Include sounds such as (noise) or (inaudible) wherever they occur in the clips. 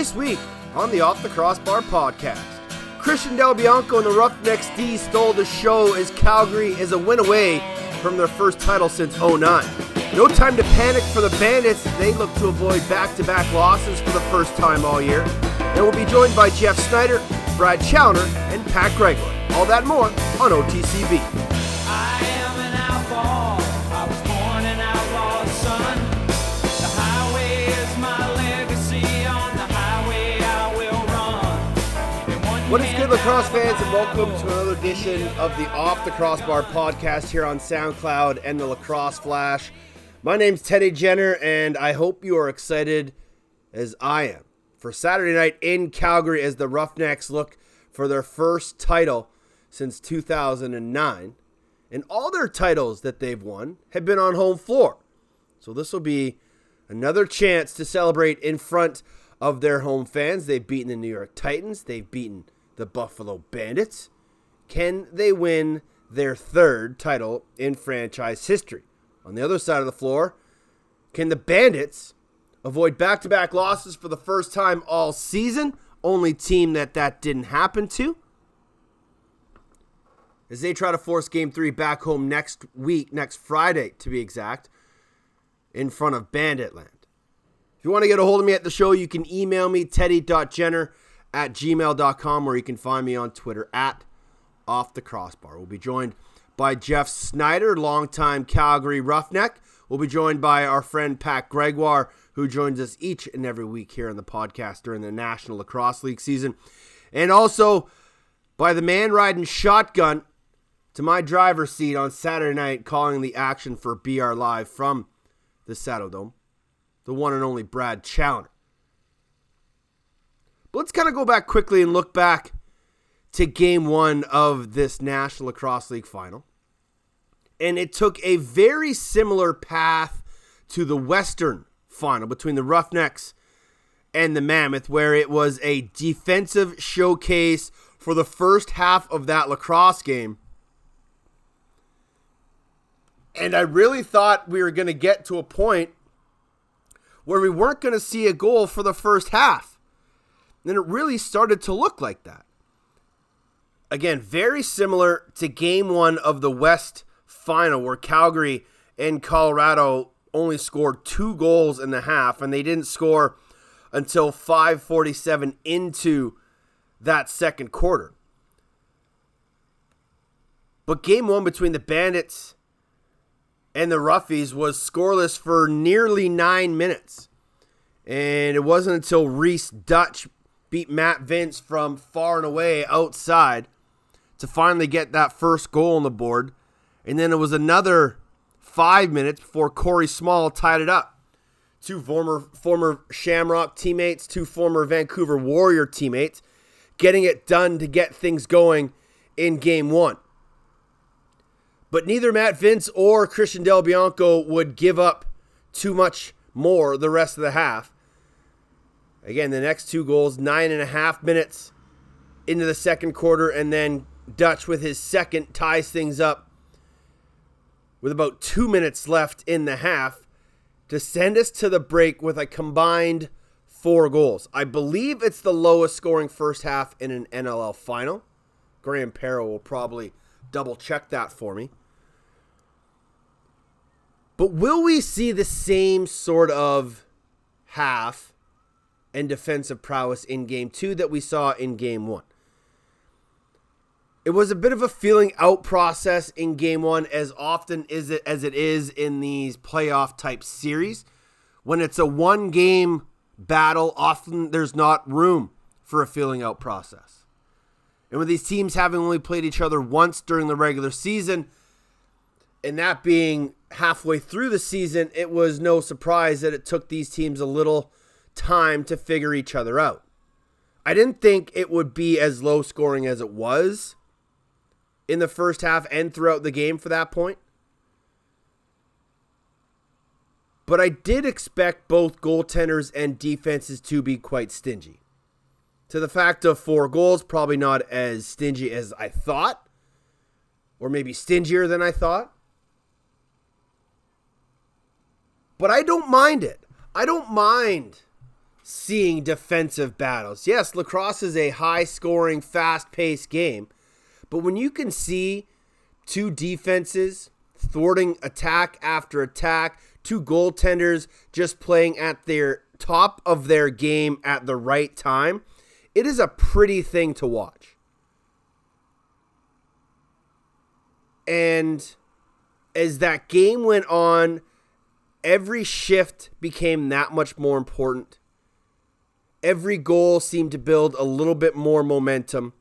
This week on the Off the Crossbar podcast, Christian Del Bianco and the Roughnecks D stole the show as Calgary is a win away from their first title since 09. No time to panic for the Bandits. They look to avoid back to back losses for the first time all year. And we'll be joined by Jeff Snyder, Brad Challoner, and Pat Gregoire. All that more on OTCB. What is good, lacrosse fans, and welcome to another edition of the Off the Crossbar podcast here on SoundCloud and the Lacrosse Flash. My name's Teddy Jenner, and I hope you are excited as I am for Saturday night in Calgary as the Roughnecks look for their first title since 2009. And all their titles that they've won have been on home floor. So this will be another chance to celebrate in front of their home fans. They've beaten the New York Titans, they've beaten the Buffalo Bandits. Can they win their third title in franchise history? On the other side of the floor, can the Bandits avoid back to back losses for the first time all season? Only team that that didn't happen to. As they try to force game three back home next week, next Friday to be exact, in front of Banditland. If you want to get a hold of me at the show, you can email me, teddy.jenner at gmail.com, or you can find me on Twitter at off the crossbar. We'll be joined by Jeff Snyder, longtime Calgary Roughneck. We'll be joined by our friend Pat Gregoire, who joins us each and every week here on the podcast during the National Lacrosse League season. And also by the man riding shotgun to my driver's seat on Saturday night, calling the action for BR Live from the Saddledome, the one and only Brad Challoner. But let's kind of go back quickly and look back to game one of this National Lacrosse League final. And it took a very similar path to the Western final between the Roughnecks and the Mammoth, where it was a defensive showcase for the first half of that lacrosse game. And I really thought we were going to get to a point where we weren't going to see a goal for the first half. Then it really started to look like that. Again, very similar to game one of the West final, where Calgary and Colorado only scored two goals in the half, and they didn't score until 547 into that second quarter. But game one between the Bandits and the Roughies was scoreless for nearly nine minutes. And it wasn't until Rhys Duch beat Matt Vinc from far and away outside to finally get that first goal on the board. And then it was another five minutes before Corey Small tied it up. Two former former Shamrock teammates, two former Vancouver Warrior teammates, getting it done to get things going in game one. But neither Matt Vinc or Christian Del Bianco would give up too much more the rest of the half. Again, the next two goals, nine and a half minutes into the second quarter, and then Duch with his second ties things up with about two minutes left in the half to send us to the break with a combined four goals. I believe it's the lowest scoring first half in an NLL final. Graham Perro will probably double check that for me. But will we see the same sort of half and defensive prowess in game two that we saw in game one? It was a bit of a feeling out process in game one, as often is it as it is in these playoff type series. When it's a one game battle, often there's not room for a feeling out process. And with these teams having only played each other once during the regular season, and that being halfway through the season, it was no surprise that it took these teams a little time to figure each other out. I didn't think it would be as low scoring as it was in the first half and throughout the game for that point. But I did expect both goaltenders and defenses to be quite stingy. To the fact of four goals, probably not as stingy as I thought, or maybe stingier than I thought. But I don't mind it. I don't mind seeing defensive battles. Yes, lacrosse is a high scoring, fast paced game, but when you can see two defenses thwarting attack after attack, two goaltenders just playing at their top of their game at the right time, it is a pretty thing to watch. And as that game went on, every shift became that much more important. Every goal seemed to build a little bit more momentum.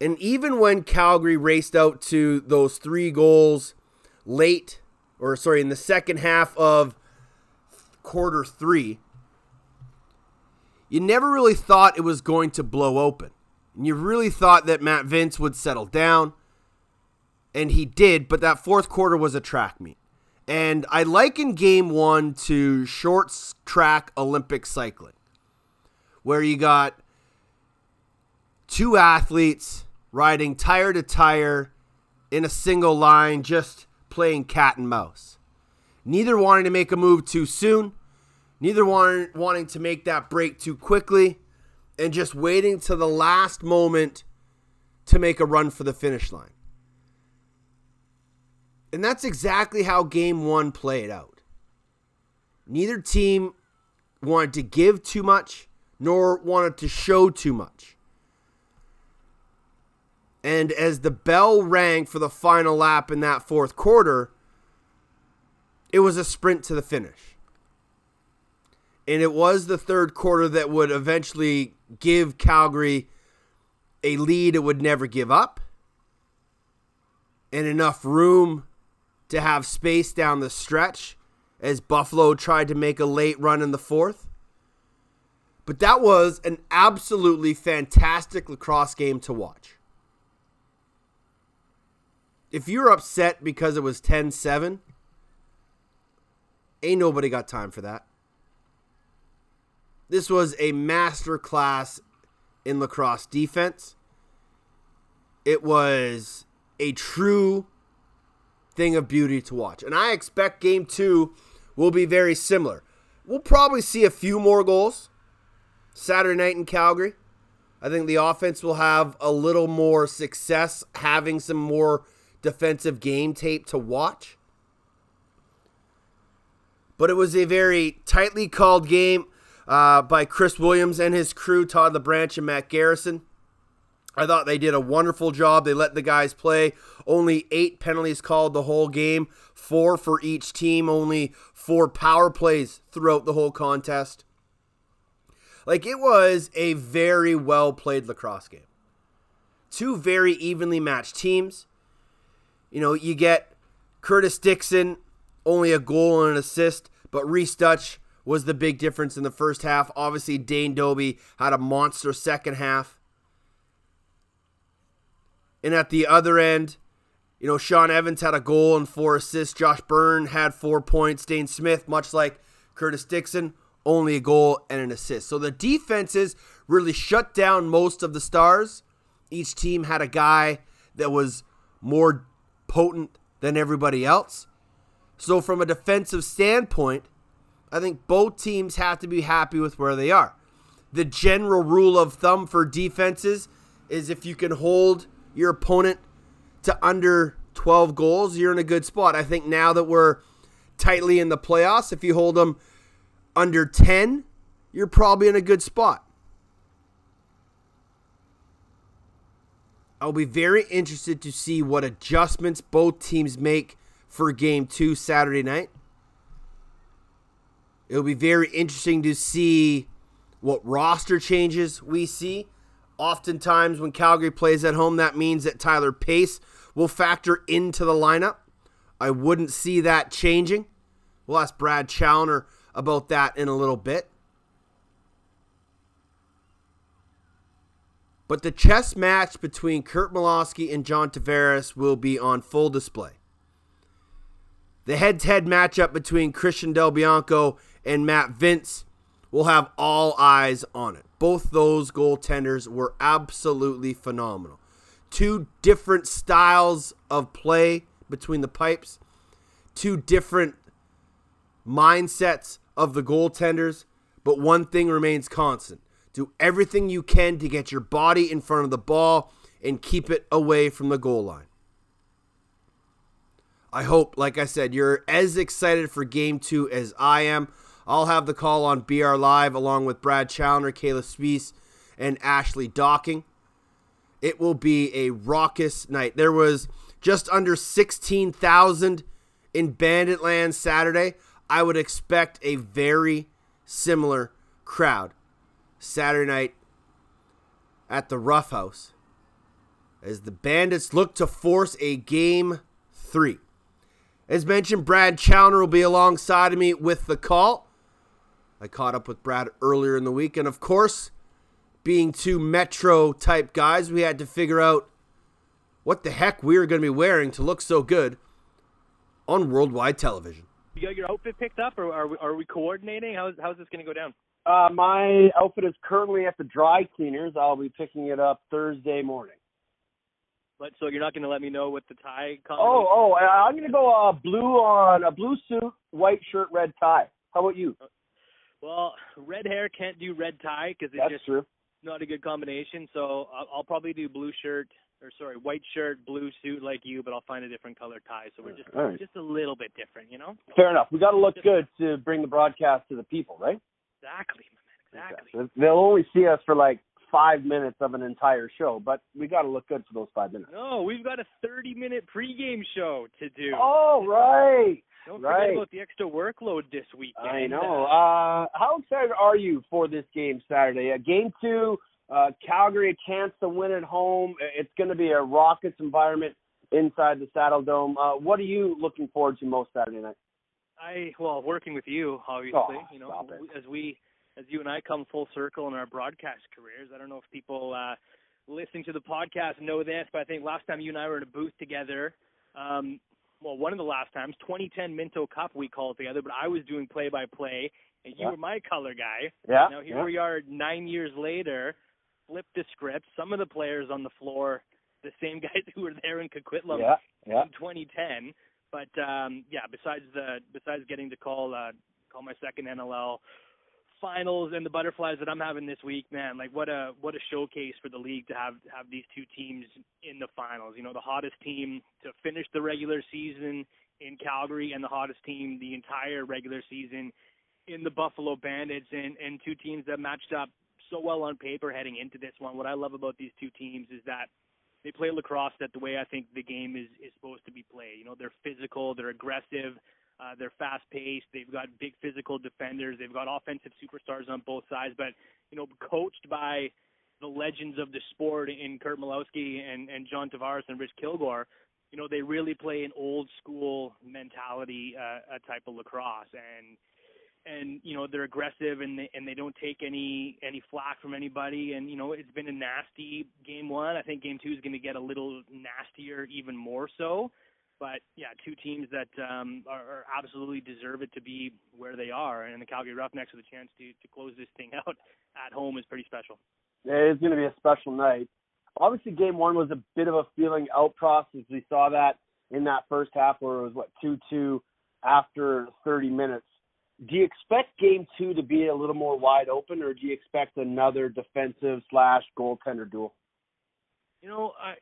And even when Calgary raced out to those three goals late, or sorry, in the second half of quarter three, you never really thought it was going to blow open. And you really thought that Matt Vinc would settle down. And he did, but that fourth quarter was a track meet. And I liken game one to short track Olympic cycling, where you got two athletes riding tire to tire in a single line, just playing cat and mouse. Neither wanting to make a move too soon, neither wanting, wanting to make that break too quickly, and just waiting to the last moment to make a run for the finish line. And that's exactly how game one played out. Neither team wanted to give too much, nor wanted to show too much. And as the bell rang for the final lap in that fourth quarter, it was a sprint to the finish. And it was the third quarter that would eventually give Calgary a lead it would never give up and enough room to have space down the stretch as Buffalo tried to make a late run in the fourth. But that was an absolutely fantastic lacrosse game to watch. If you're upset because it was 10 7, ain't nobody got time for that. This was a master class in lacrosse defense. It was a true thing of beauty to watch. And I expect game two will be very similar. We'll probably see a few more goals Saturday night in Calgary. I think the offense will have a little more success having some more defensive game tape to watch. But it was a very tightly called game uh, by Chris Williams and his crew, Todd LeBranch and Matt Garrison. I thought they did a wonderful job. They let the guys play. Only eight penalties called the whole game, four for each team, only four power plays throughout the whole contest. Like it was a very well played lacrosse game. Two very evenly matched teams. You know, you get Curtis Dickson, only a goal and an assist, but Rhys Duch was the big difference in the first half. Obviously, Dane Dobbie had a monster second half. And at the other end, you know, Shawn Evans had a goal and four assists. Josh Byrne had four points. Dhane Smith, much like Curtis Dickson, only a goal and an assist. So the defenses really shut down most of the stars. Each team had a guy that was more potent than everybody else. So, from a defensive standpoint, I think both teams have to be happy with where they are. The general rule of thumb for defenses is if you can hold your opponent to under 12 goals, you're in a good spot. I think now that we're tightly in the playoffs, if you hold them under 10, you're probably in a good spot. I'll be very interested to see what adjustments both teams make for game two Saturday night. It'll be very interesting to see what roster changes we see. Oftentimes, when Calgary plays at home, that means that Tyler Pace will factor into the lineup. I wouldn't see that changing. We'll ask Brad Challoner about that in a little bit. But the chess match between Curt Malawsky and John Tavares will be on full display. The head to head matchup between Christian Del Bianco and Matt Vinc will have all eyes on it. Both those goaltenders were absolutely phenomenal. Two different styles of play between the pipes, two different mindsets of the goaltenders, But one thing remains constant do everything you can to get your body in front of the ball and keep it away from the goal line. I hope, like I said, you're as excited for game two as I am. I'll have the call on BR Live along with Brad Challoner, Kayla Spies, and Ashley Docking. It will be a raucous night. There was just under 16,000 in Banditland Saturday. I would expect a very similar crowd Saturday night at the Rough House as the Bandits look to force a game three. As mentioned, Brad Challoner will be alongside of me with the call. I caught up with Brad earlier in the week, and of course, being two Metro type guys, we had to figure out what the heck we were going to be wearing to look so good on worldwide television. You got your outfit picked up, or are we, are we coordinating? How's how's this going to go down? Uh, my outfit is currently at the dry cleaners. I'll be picking it up Thursday morning. But so you're not going to let me know what the tie. Oh, oh, uh, I'm gonna go uh, blue on a blue suit, white shirt, red tie. How about you? Well, red hair can't do red tie because it's That's just true. not a good combination. So I'll, I'll probably do blue shirt or sorry, white shirt, blue suit like you, but I'll find a different color tie. So we're just right. just a little bit different, you know? Fair enough. We got to look good to bring the broadcast to the people, right? Exactly. Exactly. They'll only see us for like five minutes of an entire show, but we got to look good for those five minutes. No, we've got a 30 minute pregame show to do. Oh, right. Don't right. forget about the extra workload this weekend. I know. Uh, how excited are you for this game Saturday? Uh, game two, uh, Calgary, a chance to win at home. It's going to be a raucous environment inside the Saddledome. Uh, what are you looking forward to most Saturday night? I well, working with you, obviously, Oh, you know, as we as you and I come full circle in our broadcast careers. I don't know if people uh listening to the podcast know this, but I think last time you and I were in a booth together, um well, one of the last times, 2010 Minto Cup we called together, but I was doing play by play and you Yeah. were my color guy. Yeah. Now here yeah. we are 9 years later, flip the script. Some of the players on the floor, the same (laughs) guys who were there in Coquitlam Yeah. Yeah. in 2010. But um, yeah, besides the besides getting to call uh, call my second NLL finals and the butterflies that I'm having this week, man, like what a what a showcase for the league to have have these two teams in the finals. You know, the hottest team to finish the regular season in Calgary and the hottest team the entire regular season in the Buffalo Bandits and and two teams that matched up so well on paper heading into this one. What I love about these two teams is that they play lacrosse that the way I think the game is is supposed to be played. You know, they're physical, they're aggressive, uh, they're fast paced. They've got big physical defenders. They've got offensive superstars on both sides. But you know, coached by the legends of the sport in Curt Malawsky and and John Tavares and Rich Kilgour. You know, they really play an old school mentality uh, a type of lacrosse and and you know they're aggressive and they and they don't take any any flack from anybody and you know it's been a nasty game one i think game two is going to get a little nastier even more so but yeah two teams that um are, are absolutely deserve it to be where they are and the calgary roughnecks with a chance to to close this thing (laughs) out at home is pretty special It is going to be a special night. Obviously, game one was a bit of a feeling out process. We saw that in that first half where it was, what, 2 2 after 30 minutes. Do you expect game two to be a little more wide open, or do you expect another defensive slash goaltender duel? You know, I,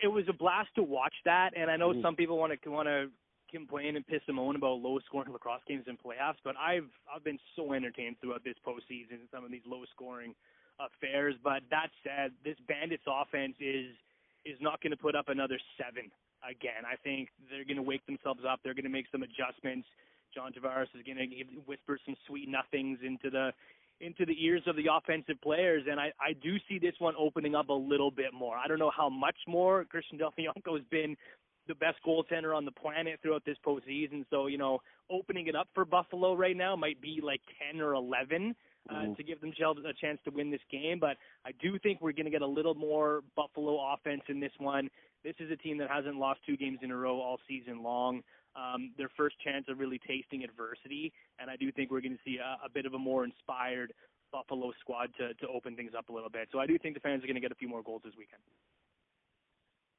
it was a blast to watch that, and I know Mhm. some people want to want to complain and piss and moan about low scoring lacrosse games in playoffs, but I've I've been so entertained throughout this postseason in some of these low scoring affairs. But that said, this Bandits offense is is not going to put up another seven again. I think they're going to wake themselves up. They're going to make some adjustments. John Tavares is going to whisper some sweet nothings into the into the ears of the offensive players, and I, I do see this one opening up a little bit more. I don't know how much more. Christian Del Bianco has been the best goaltender on the planet throughout this postseason, so you know opening it up for Buffalo right now might be like ten or eleven. Uh, Mhm. to give themselves a chance to win this game, but I do think we're going to get a little more Buffalo offense in this one. This is a team that hasn't lost two games in a row all season long um, their first chance of really tasting adversity. And I do think we're going to see a, a bit of a more inspired Buffalo squad to, to open things up a little bit. So I do think the fans are going to get a few more goals this weekend.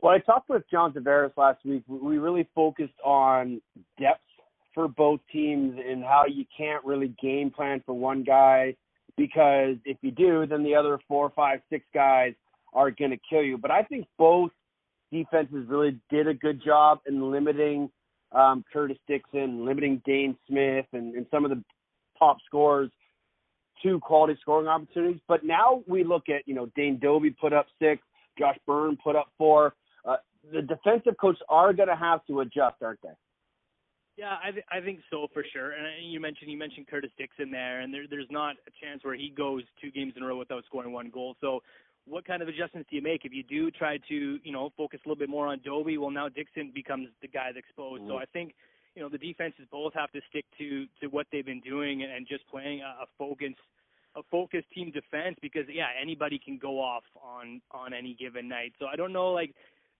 Well, I talked with John Tavares last week. We really focused on depth for both teams and how you can't really game plan for one guy because if you do, then the other four, five, six guys are going to kill you. But I think both defenses really did a good job in limiting um, Curtis Dickson, limiting Dhane Smith, and, and some of the top scorers to quality scoring opportunities. But now we look at, you know, Dane Dobbie put up six, Josh Byrne put up four. Uh, the defensive coaches are going to have to adjust, aren't they? Yeah, I th- I think so for sure. And you mentioned you mentioned Curtis Dickson there, and there there's not a chance where he goes two games in a row without scoring one goal. So, what kind of adjustments do you make if you do try to you know focus a little bit more on Dobbie? Well, now Dickson becomes the guy that's exposed. Mm-hmm. So I think you know the defenses both have to stick to to what they've been doing and, and just playing a, a focus a focused team defense because yeah anybody can go off on on any given night. So I don't know like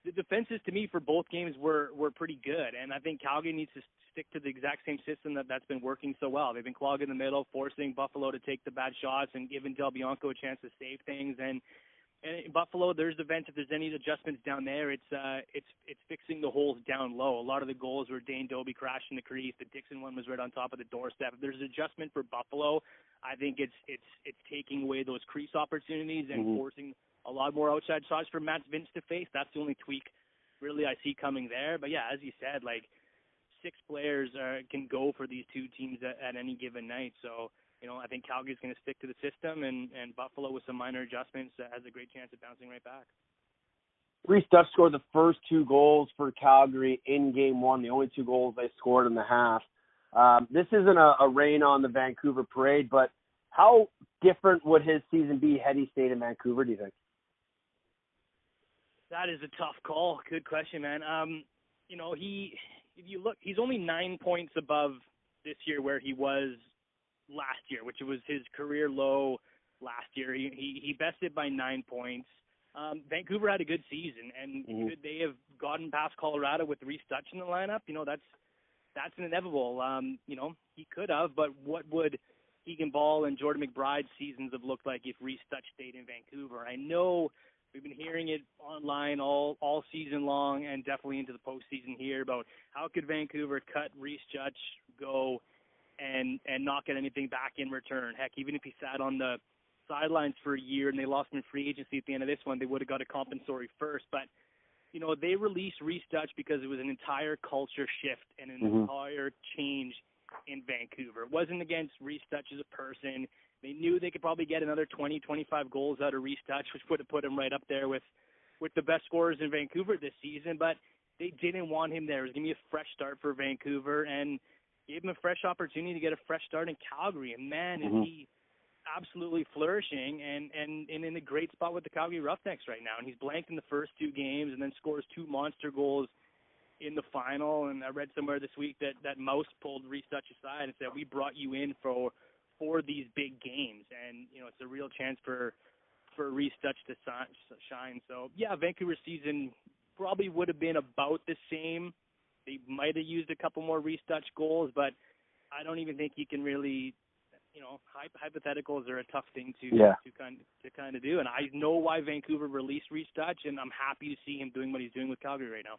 the defenses to me for both games were were pretty good, and I think Calgary needs to stick to the exact same system that that's been working so well. They've been clogging the middle, forcing Buffalo to take the bad shots, and giving Del Bianco a chance to save things. And and in Buffalo, there's events. If there's any adjustments down there, it's uh, it's it's fixing the holes down low. A lot of the goals were Dane Dobbie crashing the crease. The Dickson one was right on top of the doorstep. If there's an adjustment for Buffalo, I think it's it's it's taking away those crease opportunities and mm-hmm. forcing a lot more outside shots for Matt Vinc to face. That's the only tweak really I see coming there. But yeah, as you said, like six players uh, can go for these two teams at, at any given night. So you know, I think Calgary's going to stick to the system, and and Buffalo with some minor adjustments uh, has a great chance of bouncing right back. Rhys Duch scored the first two goals for Calgary in Game One, the only two goals they scored in the half. Um, this isn't a, a rain on the Vancouver parade, but how different would his season be had he stayed in Vancouver? Do you think? That is a tough call. Good question, man. Um, you know, he if you look, he's only nine points above this year where he was last year, which was his career low last year. He he, he bested by nine points. Um, Vancouver had a good season, and mm-hmm. could they have gotten past Colorado with Rhys Duch in the lineup? You know, that's that's an inevitable. Um, you know, he could have, but what would Keegan Ball and Jordan McBride's seasons have looked like if Rhys Duch stayed in Vancouver? I know we've been hearing it online all all season long, and definitely into the postseason here about how could Vancouver cut Rhys Duch go and and not get anything back in return. Heck, even if he sat on the sidelines for a year and they lost him in free agency at the end of this one, they would have got a compensatory first. But you know, they released Rhys Duch because it was an entire culture shift and an mm-hmm. entire change in Vancouver. It wasn't against Rhys Duch as a person. They knew they could probably get another 20, 25 goals out of Rhys Duch, which would have put him right up there with with the best scorers in Vancouver this season. But they didn't want him there. It was gonna be a fresh start for Vancouver, and gave him a fresh opportunity to get a fresh start in Calgary. And man, mm-hmm. is he absolutely flourishing and, and and in a great spot with the Calgary Roughnecks right now. And he's blanked in the first two games and then scores two monster goals in the final. And I read somewhere this week that that Mouse pulled Rhys Duch aside and said, "We brought you in for for these big games, and you know it's a real chance for for Rhys Duch to shine." So yeah, Vancouver season probably would have been about the same they might have used a couple more Rhys Duch goals, but I don't even think you can really, you know, hypotheticals are a tough thing to yeah. to kind to kind of do. And I know why Vancouver released Rhys Duch, and I'm happy to see him doing what he's doing with Calgary right now.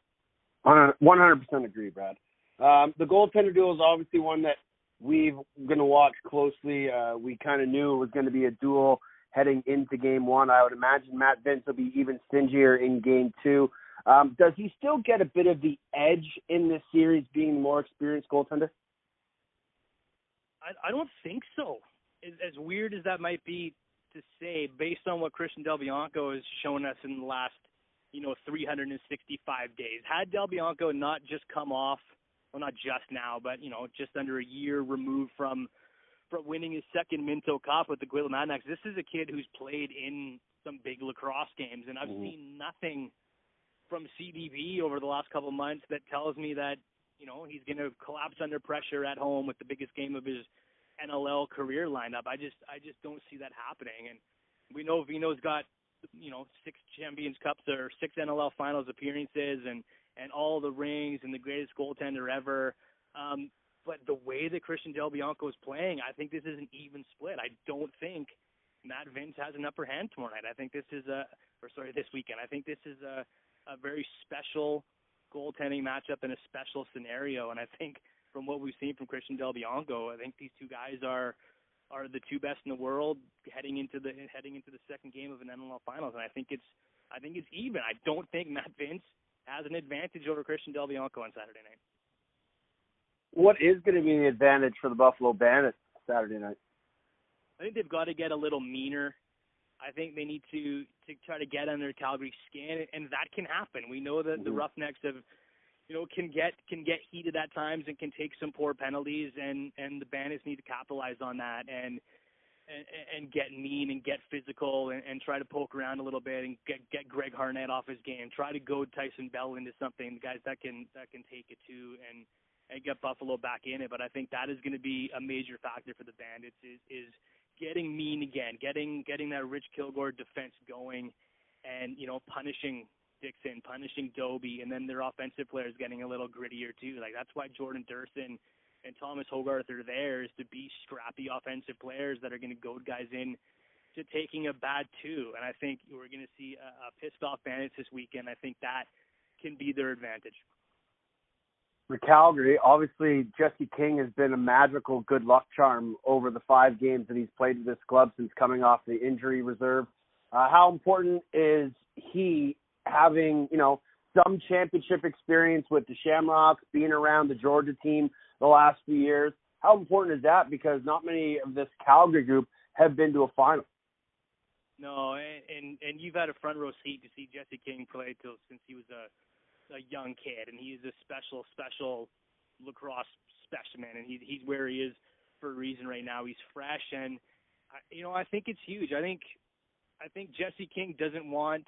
100% agree, Brad. Um, the goaltender duel is obviously one that we're going to watch closely. Uh, we kind of knew it was going to be a duel heading into game one. I would imagine Matt Vinc will be even stingier in game two. Um, does he still get a bit of the edge in this series, being the more experienced goaltender? I, I don't think so. As, as weird as that might be to say, based on what Christian Del Bianco has shown us in the last, you know, 365 days, had Del Bianco not just come off, well, not just now, but you know, just under a year removed from from winning his second Minto Cup with the Guillemets, this is a kid who's played in some big lacrosse games, and I've mm-hmm. seen nothing from CDB over the last couple months that tells me that you know he's going to collapse under pressure at home with the biggest game of his NLL career lineup. I just I just don't see that happening. And we know Vino's got you know six Champions Cups or six NLL Finals appearances and and all the rings and the greatest goaltender ever. Um, but the way that Christian Del Bianco is playing, I think this is an even split. I don't think Matt Vinc has an upper hand tomorrow night. I think this is a, or sorry, this weekend. I think this is a, a very special goaltending matchup in a special scenario. And I think from what we've seen from Christian Del Bianco, I think these two guys are are the two best in the world heading into the heading into the second game of an NLL Finals, and I think it's I think it's even. I don't think Matt Vinc has an advantage over Christian Del Bianco on Saturday night. What is going to be the advantage for the Buffalo Bandits Saturday night? I think they've got to get a little meaner. I think they need to to try to get under Calgary's skin, and that can happen. We know that the Mhm. Roughnecks have, you know, can get can get heated at times and can take some poor penalties, and and the Bandits need to capitalize on that and and, and get mean and get physical and, and try to poke around a little bit and get get Greg Harnett off his game. Try to goad Tyson Bell into something, guys that can that can take it too, and and get Buffalo back in it. But I think that is going to be a major factor for the Bandits is is getting mean again, getting getting that Rich Kilgour defense going, and you know punishing Dickson, punishing Dobbie, and then their offensive players getting a little grittier too. Like that's why Jordan Durston and Thomas Hoggarth are there is to be scrappy offensive players that are going to goad guys in to taking a bad two. And I think we're going to see a, a pissed off Bandits this weekend. I think that can be their advantage. For Calgary, obviously Jesse King has been a magical good luck charm over the five games that he's played with this club since coming off the injury reserve. Uh, how important is he having, you know, some championship experience with the Shamrocks, being around the Georgia team the last few years? How important is that? Because not many of this Calgary group have been to a final. No, and, and and you've had a front row seat to see Jesse King play till since he was a a young kid, and he's a special, special lacrosse specimen, and he, he's where he is for a reason right now. He's fresh, and I, you know I think it's huge. I think I think Jesse King doesn't want.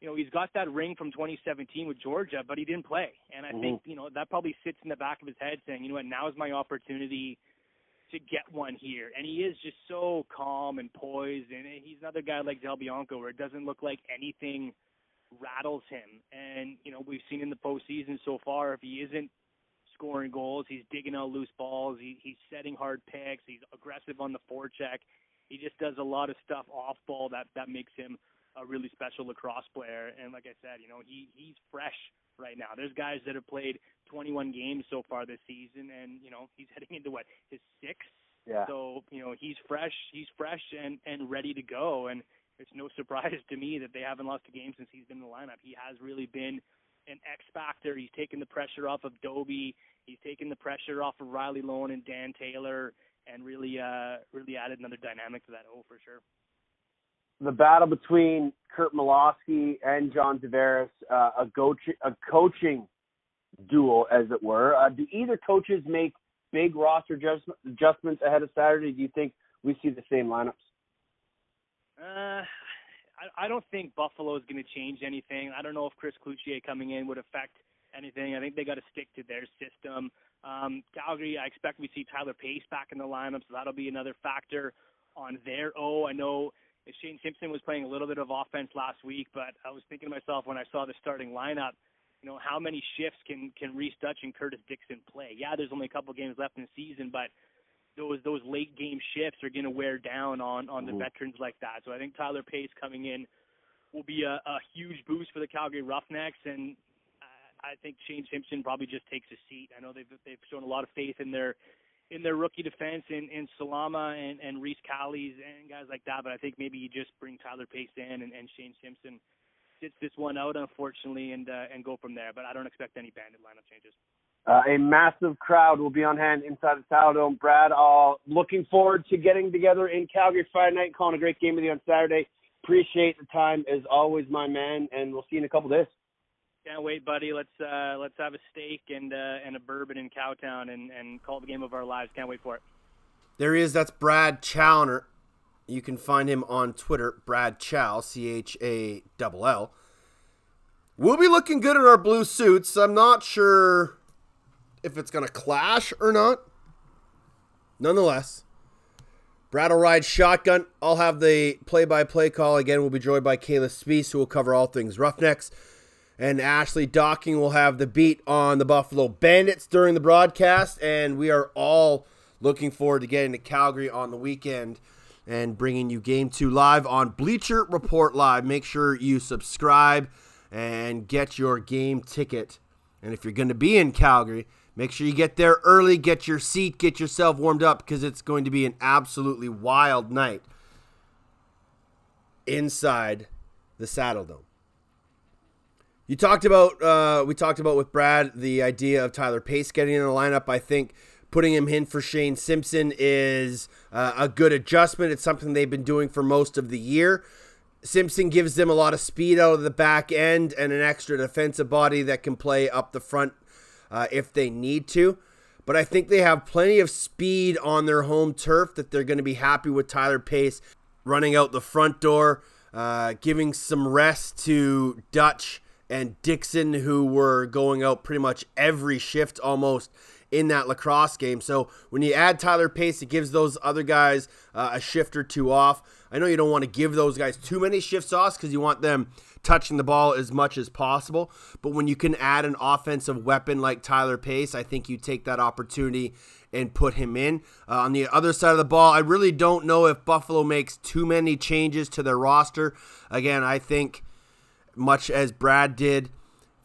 You know, he's got that ring from 2017 with Georgia, but he didn't play. And I think, mm-hmm. you know, that probably sits in the back of his head saying, you know what, now is my opportunity to get one here. And he is just so calm and poised. And he's another guy like Del Bianco where it doesn't look like anything rattles him. And, you know, we've seen in the postseason so far, if he isn't scoring goals, he's digging out loose balls, he, he's setting hard picks, he's aggressive on the forecheck. He just does a lot of stuff off ball that, that makes him a really special lacrosse player. And like I said, you know, he, he's fresh right now. There's guys that have played 21 games so far this season, and, you know, he's (laughs) heading into what, his sixth? Yeah. So, you know, he's fresh, he's fresh and, and ready to go. And, it's no surprise to me that they haven't lost a game since he's been in the lineup. He has really been an X factor. He's taken the pressure off of Dobbie. He's taken the pressure off of Riley Loewen and Dan Taylor, and really, uh, really added another dynamic to that O for sure. the battle between Curt Malawsky and John Tavares, uh, a, coach, a coaching duel, as it were. Uh, do either coaches make big roster adjust, adjustments ahead of Saturday? Do you think we see the same lineups? Uh, I, I don't think Buffalo is going to change anything. I don't know if Chris Cloutier coming in would affect anything. I think they got to stick to their system. Um, Calgary, I expect we see Tyler Pace back in the lineup, so that'll be another factor on their O. I know Shane Simpson was playing a little bit of offense last week, but I was thinking to myself when I saw the starting lineup, you know, how many shifts can can Rhys Duch and Curtis Dickson play? Yeah, there's only a couple games left in the season, but those those late game shifts are going to wear down on on the Mhm. veterans like that. So I think Tyler Pace coming in will be a, a huge boost for the Calgary Roughnecks, and I I think Shane Simpson probably just takes a seat. I know they've they've shown a lot of faith in their in their rookie defense in in Salama and and Reese Callies and guys like that, but I think maybe you just bring Tyler Pace in and, and Shane Simpson sits this one out unfortunately and uh, and go from there. But I don't expect any bandit lineup changes. Uh, a massive crowd will be on hand inside the Saddledome. Brad, uh, looking forward to getting together in Calgary Friday night, calling a great game with you on Saturday. Appreciate the time as always, my man, and we'll see you in a couple days. Can't wait, buddy. Let's uh, let's have a steak and uh, and a bourbon in Cowtown and and call the game of our lives. Can't wait for it. There he is. That's Brad Challoner. You can find him on Twitter, Brad Chow, C H A L L. We'll be looking good in our blue suits. I'm not sure if it's going to clash or not. Nonetheless, Brad will ride shotgun. I'll have the play by play call. Again, we'll be joined by Kayla Spees, who will cover all things Roughnecks. And Ashley Docking will have the beat on the Buffalo Bandits during the broadcast. And we are all looking forward to getting to Calgary on the weekend and bringing you Game 2 live on Bleacher Report Live. Make sure you subscribe and get your game ticket. And if you're going to be in Calgary, Make sure you get there early, get your seat, get yourself warmed up because it's going to be an absolutely wild night inside the Saddledome. You talked about uh, we talked about with Brad the idea of Tyler Pace getting in the lineup. I think putting him in for Shane Simpson is uh, a good adjustment. It's something they've been doing for most of the year. Simpson gives them a lot of speed out of the back end and an extra defensive body that can play up the front uh, if they need to. But I think they have plenty of speed on their home turf that they're going to be happy with Tyler Pace running out the front door, uh, giving some rest to Duch and Dickson, who were going out pretty much every shift almost in that lacrosse game. So when you add Tyler Pace, it gives those other guys uh, a shift or two off. I know you don't want to give those guys too many shifts off because you want them touching the ball as much as possible. But when you can add an offensive weapon like Tyler Pace, I think you take that opportunity and put him in. Uh, on the other side of the ball, I really don't know if Buffalo makes too many changes to their roster. Again, I think much as Brad did,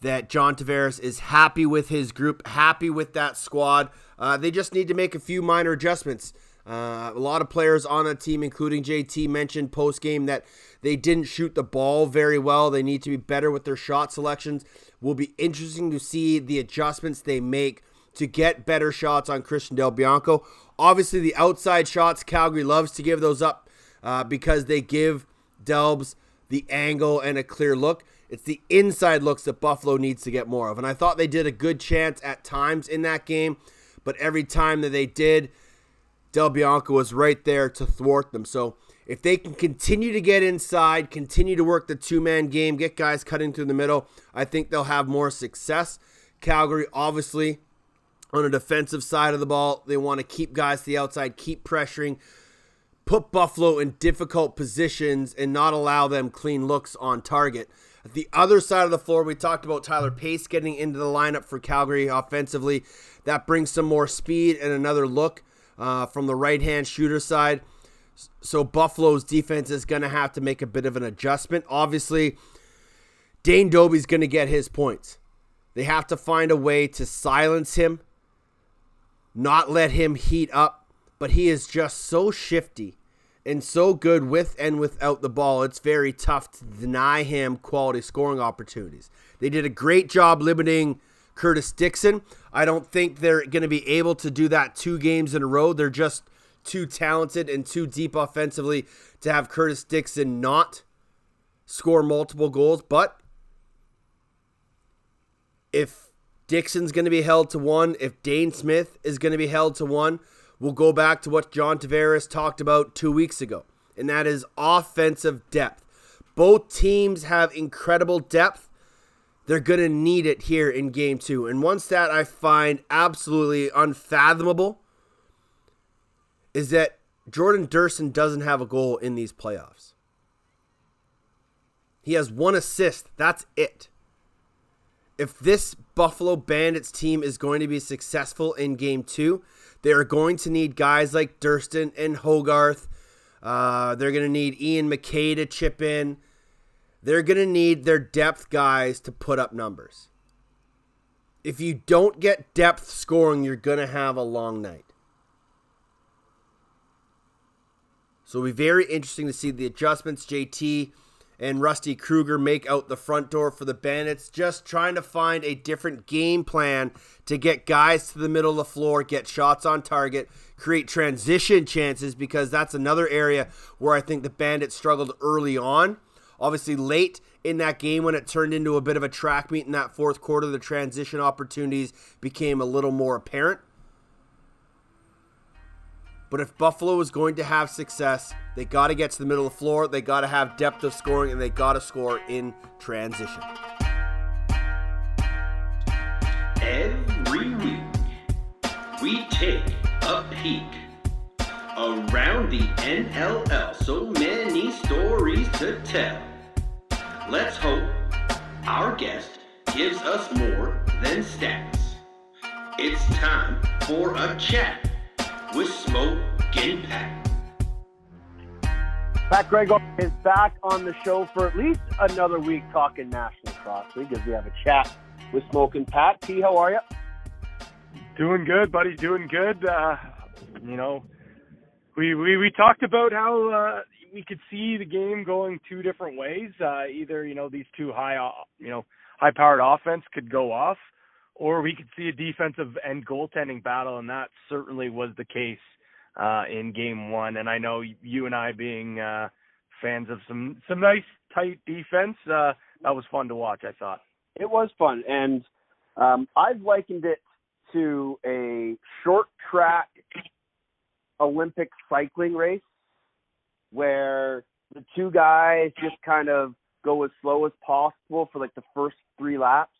that John Tavares is happy with his group, happy with that squad. Uh, they just need to make a few minor adjustments. Uh, a lot of players on that team, including JT, mentioned post game that they didn't shoot the ball very well. They need to be better with their shot selections. Will be interesting to see the adjustments they make to get better shots on Christian Del Bianco. Obviously, the outside shots, Calgary loves to give those up uh, because they give Delbs the angle and a clear look. It's the inside looks that Buffalo needs to get more of. And I thought they did a good chance at times in that game, but every time that they did, Del Bianco was right there to thwart them. So if they can continue to get inside, continue to work the two man game, get guys cutting through the middle, I think they'll have more success. Calgary, obviously, on a defensive side of the ball, they want to keep guys to the outside, keep pressuring, put Buffalo in difficult positions, and not allow them clean looks on target. The other side of the floor, we talked about Tyler Pace getting into the lineup for Calgary offensively. That brings some more speed and another look uh, from the right hand shooter side. So Buffalo's defense is going to have to make a bit of an adjustment. Obviously, Dane Dobbie's going to get his points. They have to find a way to silence him, not let him heat up, but he is just so shifty and so good with and without the ball. It's very tough to deny him quality scoring opportunities. They did a great job limiting Curtis Dickson. I don't think they're going to be able to do that two games in a row. They're just too talented and too deep offensively to have Curtis Dickson not score multiple goals. But if Dickson's going to be held to one, if Dhane Smith is going to be held to one, we'll go back to what John Tavares talked about two weeks ago, and that is offensive depth. Both teams have incredible depth. They're going to need it here in game two. And one stat I find absolutely unfathomable is that Jordan Durston doesn't have a goal in these playoffs. He has one assist. That's it. If this Buffalo Bandits team is going to be successful in game two, they are going to need guys like Durston and Hoggarth. Uh, they're going to need Ian MacKay to chip in. They're going to need their depth guys to put up numbers. If you don't get depth scoring, you're going to have a long night. So it'll be very interesting to see the adjustments JT and Rusty Kruger make out the front door for the Bandits, just trying to find a different game plan to get guys to the middle of the floor, get shots on target, create transition chances, because that's another area where I think the Bandits struggled early on. Obviously, late in that game when it turned into a bit of a track meet in that fourth quarter, the transition opportunities became a little more apparent. But if Buffalo is going to have success, they got to get to the middle of the floor, they got to have depth of scoring, and they got to score in transition. Every week, we take a peek around the NLL. So many stories to tell. Let's hope our guest gives us more than stats. It's time for a chat with Smoke and Pat. Pat Gregoire is back on the show for at least another week talking National Lacrosse League as we have a chat with Smoke and Pat. T, how are you? Doing good, buddy. Doing good. Uh, you know, we we we talked about how uh, we could see the game going two different ways. Uh, either you know these two high uh, you know high powered offense could go off, or we could see a defensive and goaltending battle, and that certainly was the case uh, in Game One. And I know you and I being uh, fans of some some nice tight defense, uh, that was fun to watch. I thought it was fun, and um, I've likened it to a short track Olympic cycling race where the two guys just kind of go as slow as possible for like the first three laps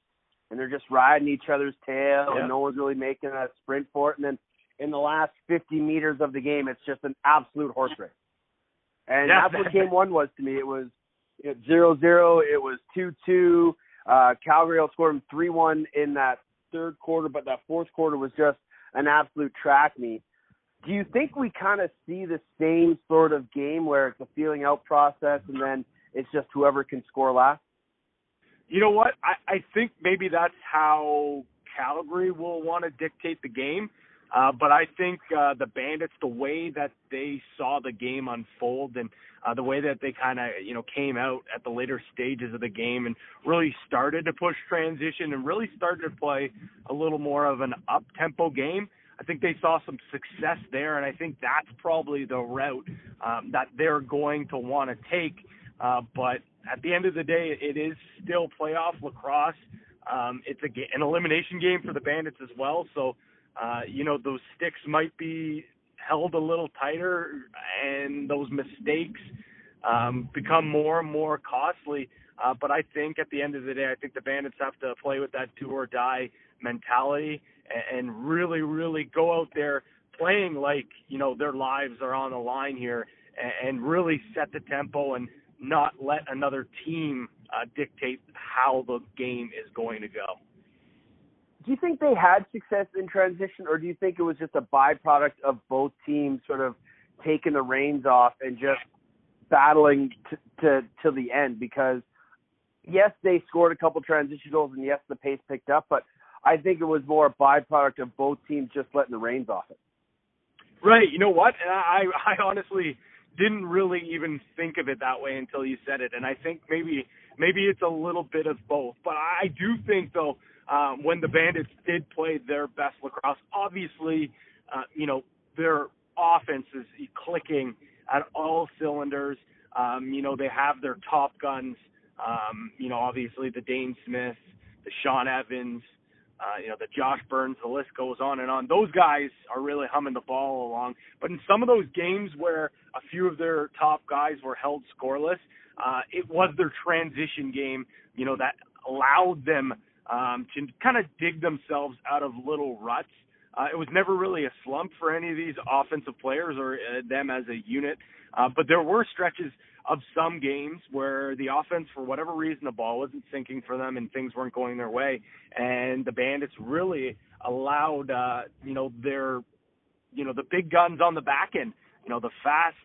and they're just riding each other's tail Yeah. and no one's really making a sprint for it and then in the last 50 meters of the game it's just an absolute horse race and Yeah. that's what game one was to me it was you know, zero zero it was two two uh calgary outscored them three one in that third quarter but that fourth quarter was just an absolute track meet do you think we kind of see the same sort of game where it's a feeling out process and then it's just whoever can score last? You know what? I, I think maybe that's how Calgary will want to dictate the game. Uh, but I think uh, the Bandits, the way that they saw the game unfold and uh, the way that they kind of, you know, came out at the later stages of the game and really started to push transition and really started to play a little more of an up-tempo game. I think they saw some success there, and I think that's probably the route um, that they're going to want to take. Uh, but at the end of the day, it is still playoff lacrosse. Um, it's a an elimination game for the Bandits as well. So, uh, you know, those sticks might be held a little tighter, and those mistakes um, become more and more costly. Uh, but I think at the end of the day, I think the Bandits have to play with that do or die mentality and, and really, really go out there playing like you know their lives are on the line here, and, and really set the tempo and not let another team uh, dictate how the game is going to go. Do you think they had success in transition, or do you think it was just a byproduct of both teams sort of taking the reins off and just battling to to, to the end? Because yes, they scored a couple transition goals, and yes, the pace picked up, but I think it was more a byproduct of both teams just letting the reins off it. Right. You know what? And I I honestly didn't really even think of it that way until you said it, and I think maybe maybe it's a little bit of both. But I do think though, um, when the Bandits did play their best lacrosse, obviously, uh, you know their offense is clicking at all cylinders. Um, you know they have their top guns. Um, you know obviously the Dhane Smith, the Shawn Evans, uh, you know, the Josh Byrnes, the list goes on and on. Those guys are really humming the ball along. But in some of those games where a few of their top guys were held scoreless, uh, it was their transition game, you know, that allowed them um, to kind of dig themselves out of little ruts. Uh, it was never really a slump for any of these offensive players or uh, them as a unit. Uh, but there were stretches of some games where the offense, for whatever reason, the ball wasn't sinking for them and things weren't going their way, and the Bandits really allowed, uh, you know, their, you know, the big guns on the back end, you know, the fast,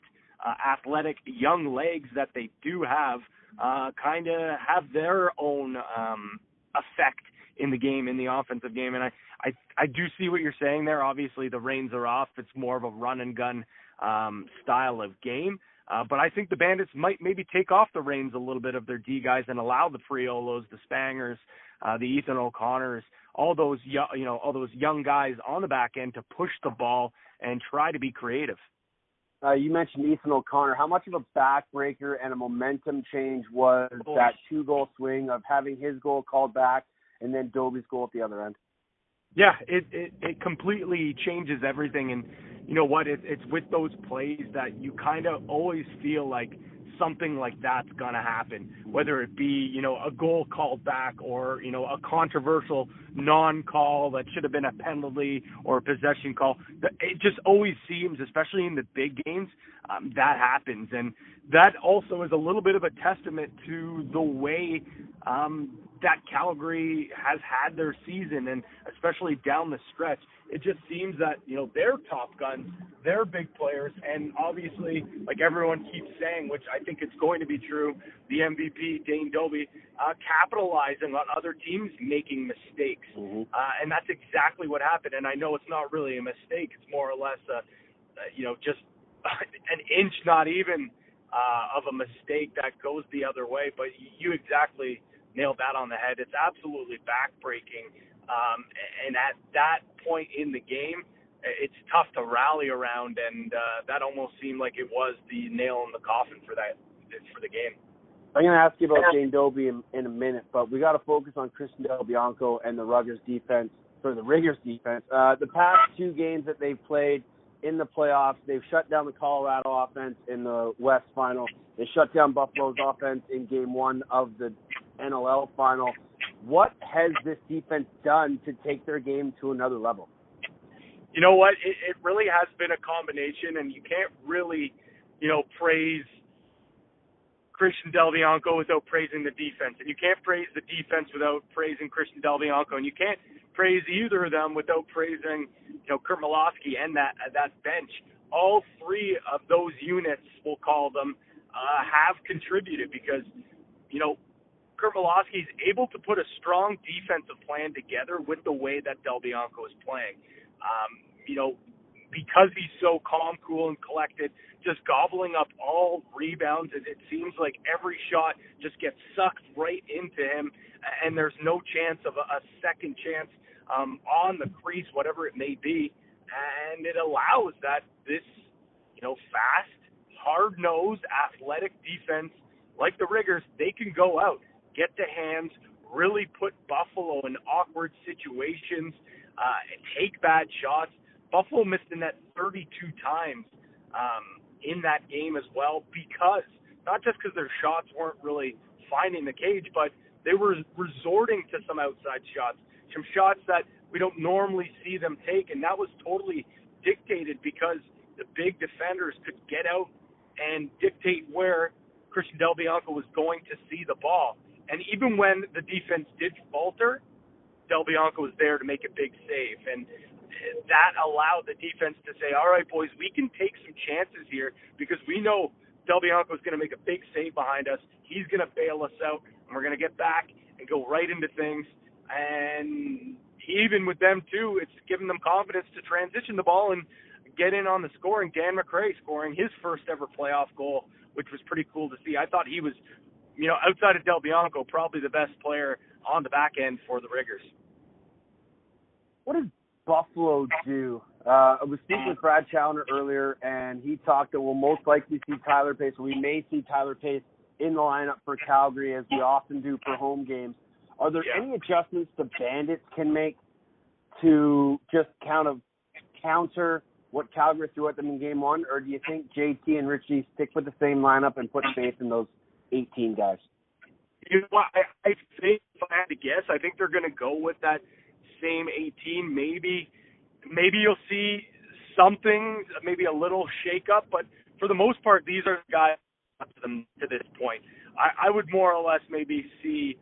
uh, athletic young legs that they do have, uh, kind of have their own um, effect in the game, in the offensive game, and I, I, I do see what you're saying there. Obviously, the reins are off. It's more of a run and gun um, style of game. Uh, but I think the Bandits might maybe take off the reins a little bit of their D guys and allow the Priolos, the Spangers, uh, the Ethan O'Connors, all those yo- you know all those young guys on the back end to push the ball and try to be creative. Uh, you mentioned Ethan O'Connor. How much of a backbreaker and a momentum change was Oh. that two goal swing of having his goal called back and then Dobbie's goal at the other end? Yeah, it it, it completely changes everything, and you know what? It, it's with those plays that you kind of always feel like something like that's gonna happen, whether it be you know a goal called back or you know a controversial non-call that should have been a penalty or a possession call. It just always seems, especially in the big games, um, that happens, and that also is a little bit of a testament to the way um, that Calgary has had their season, and especially down the stretch, it just seems that you know their top guns, their big players, and obviously, like everyone keeps saying, which I think it's going to be true, the MVP Dane Dobbie uh, capitalizing on other teams making mistakes, Mhm. uh, and that's exactly what happened. And I know it's not really a mistake; it's more or less a, uh, you know, just (laughs) an inch, not even, uh, of a mistake that goes the other way. But you exactly nailed that on the head. It's absolutely backbreaking. Um, and at that point in the game, it's tough to rally around, and uh, that almost seemed like it was the nail in the coffin for that for the game. I'm going to ask you about Dane Dobbie in, in a minute, but we got to focus on Christian Del Bianco and the Ruggers defense, or the Riggers defense. Uh, the past two games that they've played in the playoffs, they've shut down the Colorado offense in the West final. They shut down Buffalo's offense in game one of the NLL final. What has this defense done to take their game to another level? You know what? It, it really has been a combination, and you can't really, you know, praise Christian Del Bianco without praising the defense, and you can't praise the defense without praising Christian Del Bianco, and you can't praise either of them without praising, you know, Curt Malawsky and that uh, that bench. All three of those units, we'll call them, uh, have contributed because, you know, Curt is able to put a strong defensive plan together with the way that Del Bianco is playing. Um, you know, because he's so calm, cool, and collected, just gobbling up all rebounds. It, it seems like every shot just gets sucked right into him, and there's no chance of a, a second chance um, on the crease, whatever it may be. And it allows that this, you know, fast, hard-nosed, athletic defense like the Riggers, they can go out, get the hands, really put Buffalo in awkward situations, uh, take bad shots. Buffalo missed the net 32 times um, in that game as well because not just because their shots weren't really finding the cage, but they were resorting to some outside shots, some shots that we don't normally see them take, and that was totally dictated because the big defenders could get out and dictate where Christian Del Bianco was going to see the ball. And even when the defense did falter, Del Bianco was there to make a big save. And that allowed the defense to say, all right, boys, we can take some chances here because we know Del Bianco is going to make a big save behind us. He's going to bail us out, and we're going to get back and go right into things. And even with them, too, it's given them confidence to transition the ball and get in on the scoring. Dan McRae scoring his first ever playoff goal, which was pretty cool to see. I thought he was, you know, outside of Del Bianco, probably the best player on the back end for the Riggers. What does Buffalo do? Uh, I was speaking with Brad Challoner earlier, and he talked that we'll most likely see Tyler Pace. We may see Tyler Pace in the lineup for Calgary, as we often do for home games. Are there Yeah. any adjustments the Bandits can make to just kind of counter what Calgary threw at them in Game One, or do you think JT and Richie stick with the same lineup and put faith in those 18 guys? You know? I, I think if I had to guess, I think they're going to go with that same 18. Maybe, maybe you'll see something, maybe a little shake up, but for the most part, these are the guys up to them to this point. I, I would more or less maybe see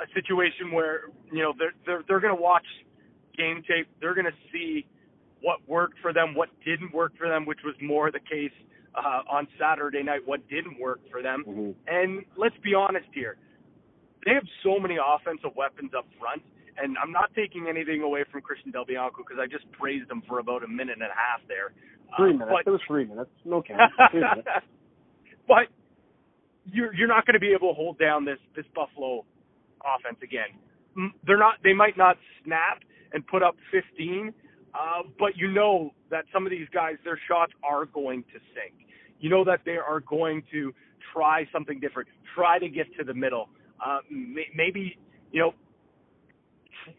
a situation where you know they're they're they're going to watch game tape. They're going to see what worked for them, what didn't work for them, which was more the case uh, on Saturday night. What didn't work for them, Mm-hmm. and let's be honest here. They have so many offensive weapons up front, and I'm not taking anything away from Christian Del Bianco because I just praised him for about a minute and a half there. Three Uh, minutes. but- it was three minutes. No (laughs) count. Three minutes. but you're you're not going to be able to hold down this this Buffalo offense again. They're not. They might not snap and put up 15, uh, but you know that some of these guys, their shots are going to sink. You know that they are going to try something different, try to get to the middle. Uh, may, maybe you know,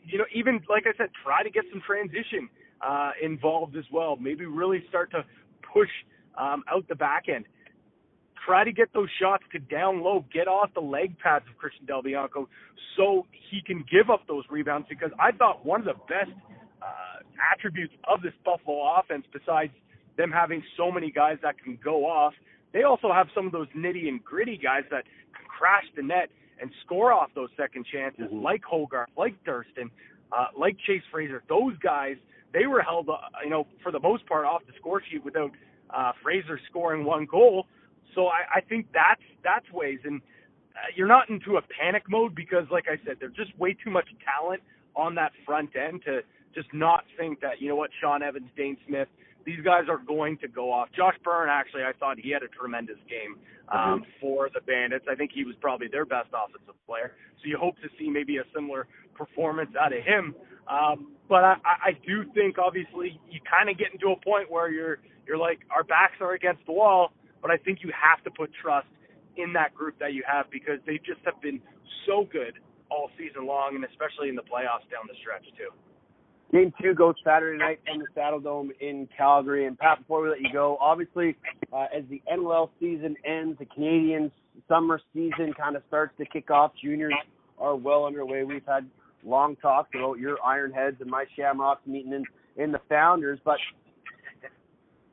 you know, even like I said, try to get some transition uh, involved as well. Maybe really start to push um, out the back end try to get those shots to down low, get off the leg pads of Christian Del Bianco so he can give up those rebounds because I thought one of the best uh, attributes of this Buffalo offense, besides them having so many guys that can go off, they also have some of those nitty and gritty guys that can crash the net and score off those second chances, Mhm. like Hoggarth, like Durston, uh, like Chase Fraser. Those guys, they were held, uh, you know, for the most part, off the score sheet without uh, Fraser scoring one goal. So I, I think that's that's ways, and uh, you're not into a panic mode because, like I said, there's just way too much talent on that front end to just not think that you know what Shawn Evans, Dhane Smith, these guys are going to go off. Josh Byrne, actually, I thought he had a tremendous game um, for the Bandits. I think he was probably their best offensive player. So you hope to see maybe a similar performance out of him. Um, but I, I I do think obviously you kind of get into a point where you're you're like our backs are against the wall, but I think you have to put trust in that group that you have because they just have been so good all season long and especially in the playoffs down the stretch too. Game two goes Saturday night from the Saddledome in Calgary. And Pat, before we let you go, obviously, uh, as the NLL season ends, the Canadians' summer season kind of starts to kick off. Juniors are well underway. We've had long talks about your Ironheads and my Shamrocks meeting in, in the Founders, but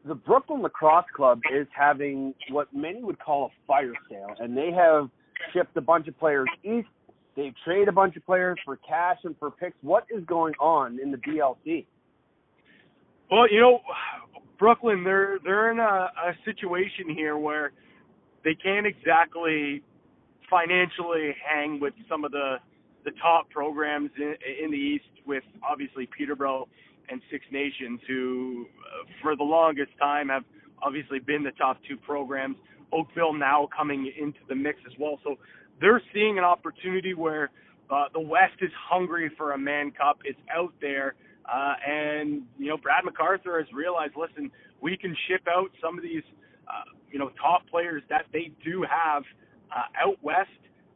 the Brooklyn Lacrosse Club is having what many would call a fire sale, and they have shipped a bunch of players east they trade a bunch of players for cash and for picks. What is going on in the BLC? Well, you know, Brooklyn, they're they're in a, a situation here where they can't exactly financially hang with some of the the top programs in, in the East, with obviously Peterborough and Six Nations, who uh, for the longest time have obviously been the top two programs. Oakville now coming into the mix as well, so they're seeing an opportunity where uh, the West is hungry for a Mann Cup. It's out there. Uh, and, you know, Brad MacArthur has realized, listen, we can ship out some of these, uh, you know, top players that they do have uh, out west.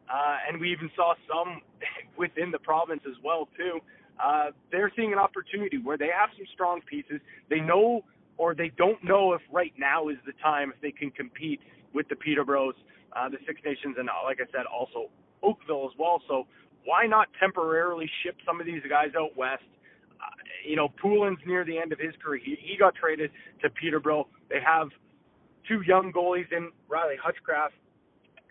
Uh, and we even saw some (laughs) within the province as well, too. Uh, they're seeing an opportunity where they have some strong pieces. They know or they don't know if right now is the time if they can compete with the Peterboroughs uh, the Six Nations, and uh, like I said, also Oakville as well. So why not temporarily ship some of these guys out west? Uh, you know, Poulin's near the end of his career. He, he got traded to Peterborough. They have two young goalies in Riley Hutchcraft,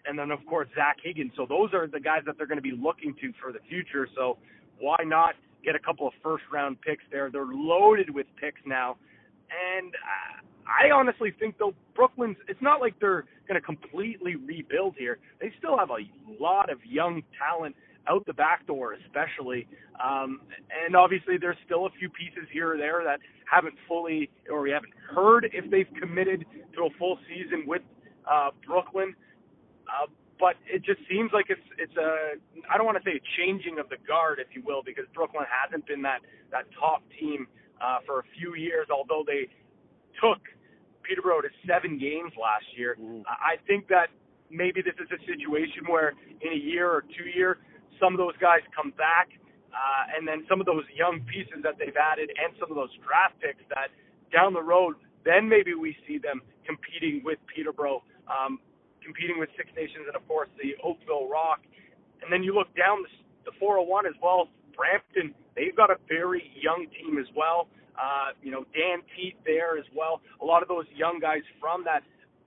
and then of course Zach Higgins. So those are the guys that they're going to be looking to for the future. So why not get a couple of first round picks there? They're loaded with picks now, and uh, I honestly think though Brooklyn's it's not like they're going to completely rebuild here. They still have a lot of young talent out the back door, especially. Um, and obviously, there's still a few pieces here or there that haven't fully, or we haven't heard if they've committed to a full season with uh, Brooklyn. Uh, but it just seems like it's it's a I don't want to say a changing of the guard, if you will, because Brooklyn hasn't been that that top team uh, for a few years, although they took Peterborough to seven games last year. Mhm. I think that maybe this is a situation where in a year or two year, some of those guys come back, uh, and then some of those young pieces that they've added, and some of those draft picks that down the road, then maybe we see them competing with Peterborough, um, competing with Six Nations, and of course the Oakville Rock. And then you look down the, the 401 as well. Brampton, they've got a very young team as well. Uh, you know, Dan Teat there as well. A lot of those young guys from that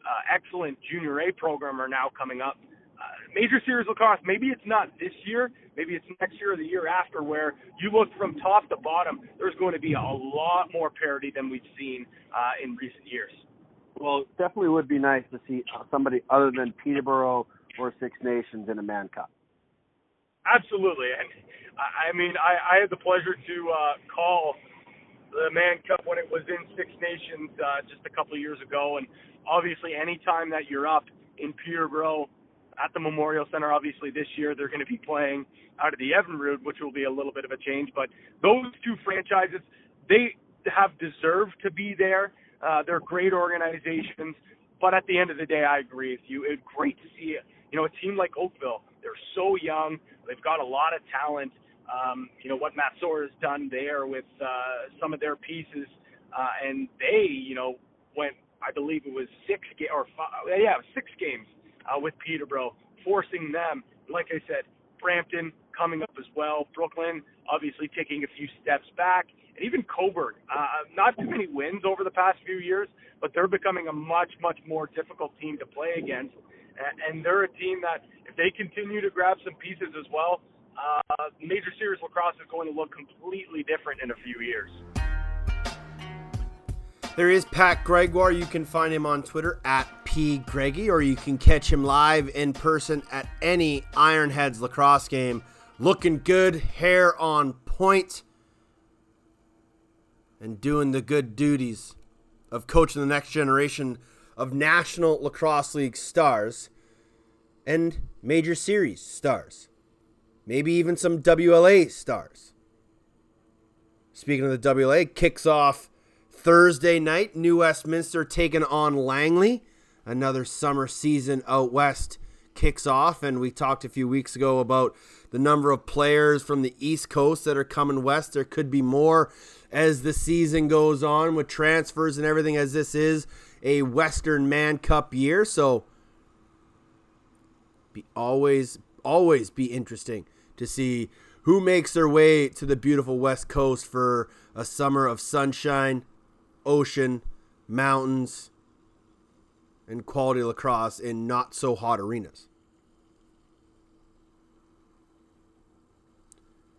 uh, excellent Junior A program are now coming up. Uh, Major Series of lacrosse, maybe it's not this year, maybe it's next year or the year after, where you look from top to bottom, there's going to be a lot more parity than we've seen uh, in recent years. Well, it definitely would be nice to see somebody other than Peterborough or Six Nations in a Mann Cup. Absolutely, and I I mean, I, I had the pleasure to uh, call the Mann Cup when it was in Six Nations uh, just a couple of years ago, and obviously, anytime that you're up in Peterborough at the Memorial Center, obviously this year they're going to be playing out of the Evinrude, which will be a little bit of a change. But those two franchises, they have deserved to be there. Uh, they're great organizations, but at the end of the day, I agree with you. It's great to see you know a team like Oakville. They're so young. They've got a lot of talent. Um, you know what Matt Soar has done there with uh, some of their pieces, uh, and they, you know, went. I believe it was six ga- or five, yeah, six games uh, with Peterborough, forcing them. Like I said, Brampton coming up as well. Brooklyn obviously taking a few steps back, and even Cobourg. Uh, not too many wins over the past few years, but they're becoming a much much more difficult team to play against. and they're a team that if they continue to grab some pieces as well, uh, Major Series lacrosse is going to look completely different in a few years. There is Pat Gregoire. You can find him on Twitter at P Greggy, or you can catch him live in person at any Ironheads lacrosse game. Looking good, hair on point, and doing the good duties of coaching the next generation of National Lacrosse League stars and Major Series stars. Maybe even some WLA stars. Speaking of the WLA, kicks off Thursday night. New Westminster taking on Langley. Another summer season out west kicks off, and we talked a few weeks ago about the number of players from the East Coast that are coming west. There could be more as the season goes on with transfers and everything, as this is a Western Mann Cup year. So, be always, always be interesting to see who makes their way to the beautiful West Coast for a summer of sunshine, ocean, mountains, and quality lacrosse in not so hot arenas.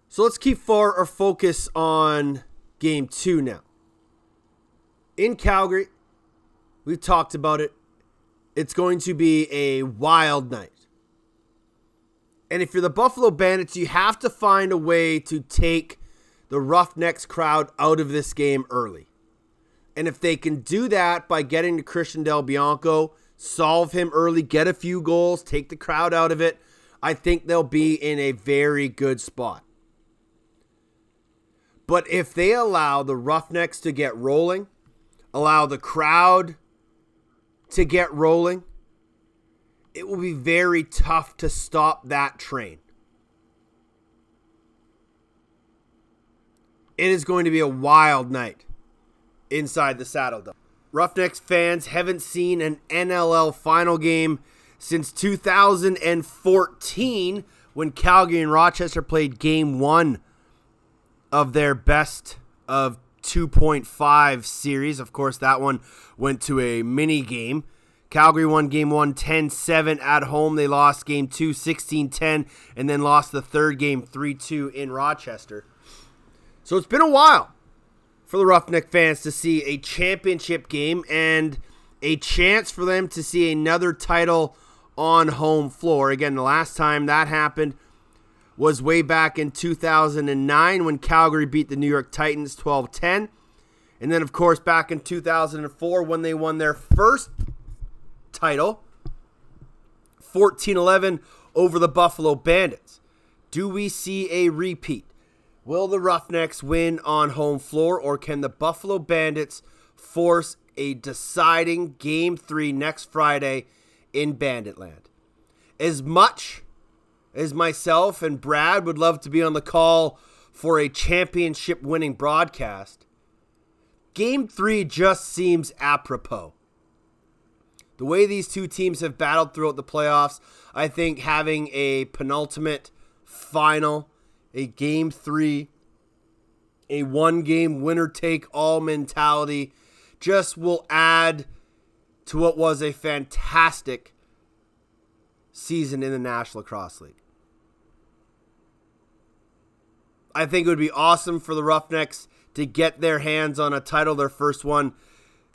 So let's keep for our focus on game two now. In Calgary, we've talked about it. It's going to be a wild night. And if you're the Buffalo Bandits, you have to find a way to take the Roughnecks crowd out of this game early. And if they can do that by getting to Christian Del Bianco, solve him early, get a few goals, take the crowd out of it, I think they'll be in a very good spot. But if they allow the Roughnecks to get rolling, allow the crowd to get rolling, it will be very tough to stop that train. It is going to be a wild night inside the Saddledome. Roughnecks fans haven't seen an NLL final game since 2014 when Calgary and Rochester played game one of their best of 2.5 series. Of course, that one went to a mini game. Calgary won game one 10 7 at home. They lost game two 16 10 and then lost the third game 3 2 in Rochester. So it's been a while for the Roughneck fans to see a championship game and a chance for them to see another title on home floor. Again, the last time that happened was way back in 2009 when Calgary beat the New York Titans 12 10. And then, of course, back in 2004 when they won their first title 14 11 over the Buffalo Bandits. Do we see a repeat? Will the Roughnecks win on home floor, or can the Buffalo Bandits force a deciding game three next Friday in Banditland? As much as myself and Brad would love to be on the call for a championship winning broadcast, game three just seems apropos. The way these two teams have battled throughout the playoffs, I think having a penultimate final, a game three, a one game winner take all mentality just will add to what was a fantastic season in the National Lacrosse League. I think it would be awesome for the Roughnecks to get their hands on a title, their first one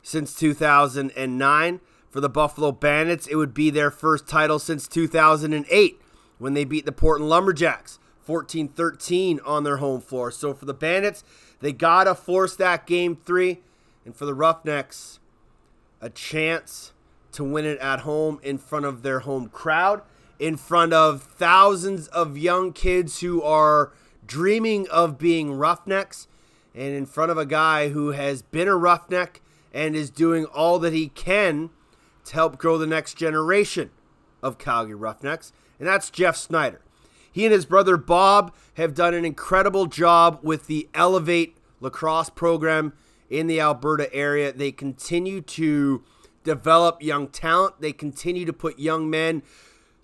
since 2009. For the Buffalo Bandits, it would be their first title since 2008 when they beat the Portland Lumberjacks 14 13 on their home floor. So for the Bandits, they got to force that game three. And for the Roughnecks, a chance to win it at home in front of their home crowd, in front of thousands of young kids who are dreaming of being Roughnecks, and in front of a guy who has been a Roughneck and is doing all that he can to help grow the next generation of Calgary Roughnecks, and that's Jeff Snyder. He and his brother Bob have done an incredible job with the Elevate lacrosse program in the Alberta area. They continue to develop young talent, they continue to put young men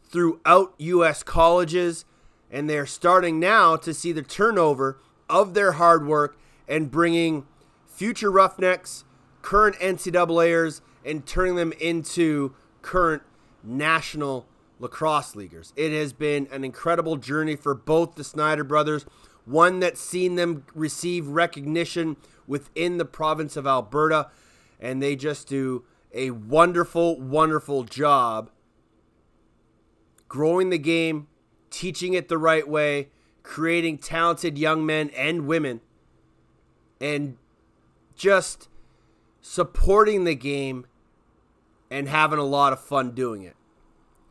throughout U.S. colleges, and they're starting now to see the turnover of their hard work and bringing future Roughnecks, current NCAAers, and turning them into current national lacrosse leaguers. It has been an incredible journey for both the Snyder brothers, one that's seen them receive recognition within the province of Alberta, and they just do a wonderful, wonderful job growing the game, teaching it the right way, creating talented young men and women, and just supporting the game and having a lot of fun doing it.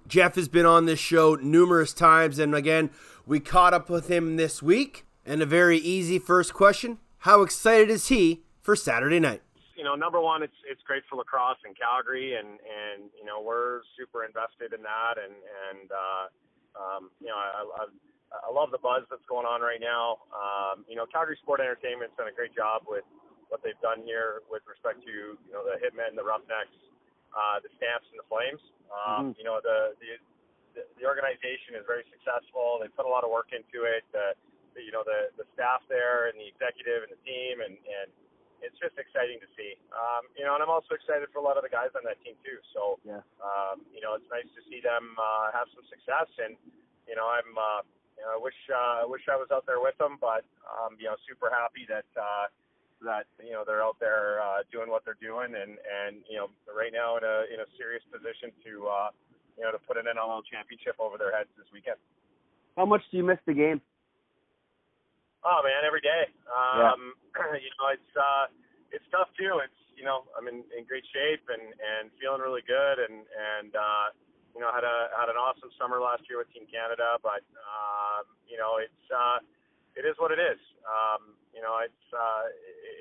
Jeff has been on this show numerous times, and again, we caught up with him this week. And a very easy first question How excited is he for Saturday night? you know, number one, it's it's great for lacrosse in Calgary, and and you know we're super invested in that, and and uh, um, you know I, I I love the buzz that's going on right now. Um, you know, Calgary Sport Entertainment's done a great job with what they've done here with respect to you know the Hitmen, and the Roughnecks, uh, the Stamps, and the Flames. Um, You know, the, the the the organization is very successful. They put a lot of work into it. The, the you know the the staff there and the executive and the team and and it's just exciting to see. Um, you know, and I'm also excited for a lot of the guys on that team too. So, Yeah. um, you know, it's nice to see them uh, have some success. And you know, I'm, uh, you know, I wish uh, I wish I was out there with them, but um, you know, super happy that uh, that you know they're out there uh, doing what they're doing, and and you know, right now in a in a serious position to uh, you know to put an NLL championship over their heads this weekend. How much do you miss the game? Oh man, every day. Um, (clears throat) you know, it's uh, it's tough too. It's you know, I'm in, in great shape and and feeling really good, and and uh, you know, had a had an awesome summer last year with Team Canada, but um, you know, it's uh, it is what it is. Um, you know, it's uh,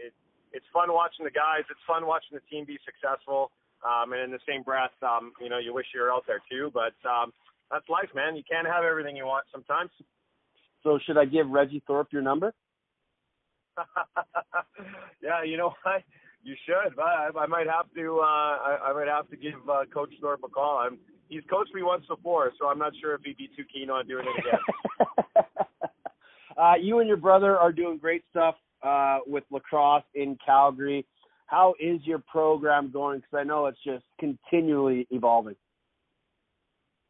it, it's fun watching the guys. It's fun watching the team be successful. Um, and in the same breath, um, you know, you wish you were out there too. But um, that's life, man. You can't have everything you want sometimes. So should I give Reggie Thorpe your number? (laughs) yeah, you know what? You should. But I, I might have to. Uh, I, I might have to give uh, Coach Thorpe a call. I'm. He's coached me once before, so I'm not sure if he'd be too keen on doing it again. (laughs) uh, you and your brother are doing great stuff uh, with lacrosse in Calgary. How is your program going? Because I know it's just continually evolving.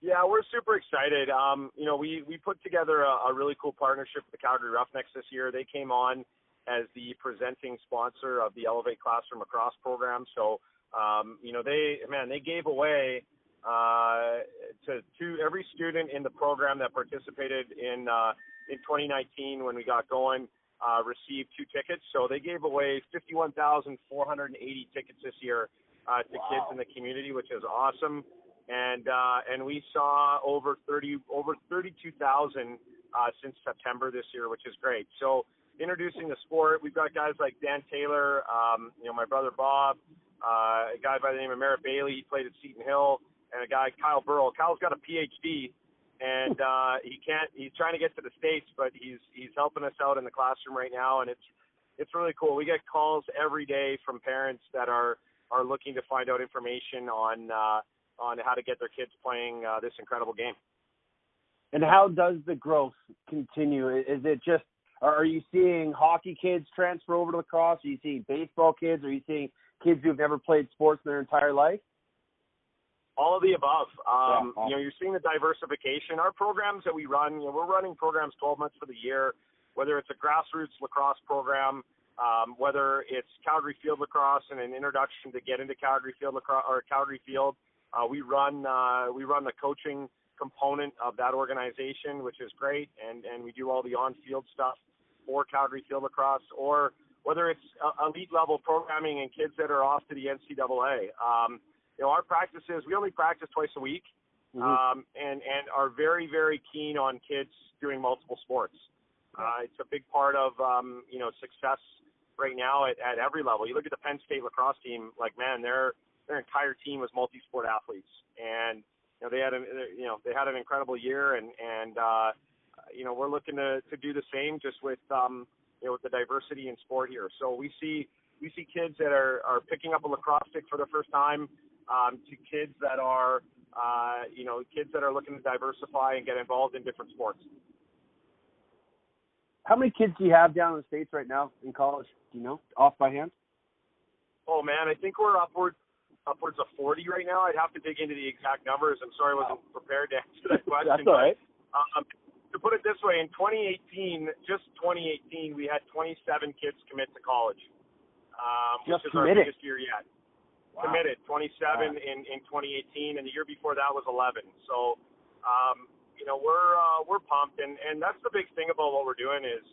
Yeah, we're super excited. Um, you know, we we put together a, a really cool partnership with the Calgary Roughnecks this year. They came on as the presenting sponsor of the Elevate Classroom Lacrosse program. So, um, you know, they man, they gave away uh, to to every student in the program that participated in uh, in 2019 when we got going. Uh, received two tickets, so they gave away 51,480 tickets this year uh, to kids in the community, which is awesome and uh, and we saw over 30 over 32,000 uh, since September this year, which is great. So introducing the sport, we've got guys like Dan Taylor, um, you know my brother Bob, uh, a guy by the name of Merritt Bailey, he played at Seton Hill, and a guy Kyle Burrow. Kyle's got a PhD, and uh, he can't. He's trying to get to the states, but he's he's helping us out in the classroom right now, and it's it's really cool. We get calls every day from parents that are are looking to find out information on. Uh, on how to get their kids playing uh, this incredible game. And how does the growth continue? Is it just are you seeing hockey kids transfer over to lacrosse? Are you seeing baseball kids? Are you seeing kids who've never played sports in their entire life? All of the above. Um, Yeah. You know, you're seeing the diversification. Our programs that we run, you know, we're running programs 12 months for the year, whether it's a grassroots lacrosse program, um, whether it's Calgary Field Lacrosse and an introduction to get into Calgary Field Lacrosse or Calgary Field. Uh, we run uh, we run the coaching component of that organization, which is great, and and we do all the on-field stuff for Calgary Field Lacrosse, or whether it's uh, elite level programming and kids that are off to the NCAA. Um, you know, our practices we only practice twice a week, um, and and are very very keen on kids doing multiple sports. Uh, it's a big part of um, you know success right now at, at every level. You look at the Penn State lacrosse team, like man, their their entire team was multi-sport athletes, and you know they had an you know they had an incredible year, and and uh, you know we're looking to to do the same just with um, you know with the diversity in sport here. So we see we see kids that are are picking up a lacrosse stick for the first time, um, to kids that are uh, you know kids that are looking to diversify and get involved in different sports. How many kids do you have down in the states right now in college? Do you know off by hand? Oh man, I think we're upward upwards of 40 right now. I'd have to dig into the exact numbers. I'm sorry I wasn't prepared to (laughs) answer that question. That's all right. But, um, to put it this way, in 2018, just 2018, we had 27 kids commit to college, um, which Just is our biggest year yet. Wow. Committed 27 Wow. in in 2018, and the year before that was 11. So, um, you know, we're uh, we're pumped, and and that's the big thing about what we're doing is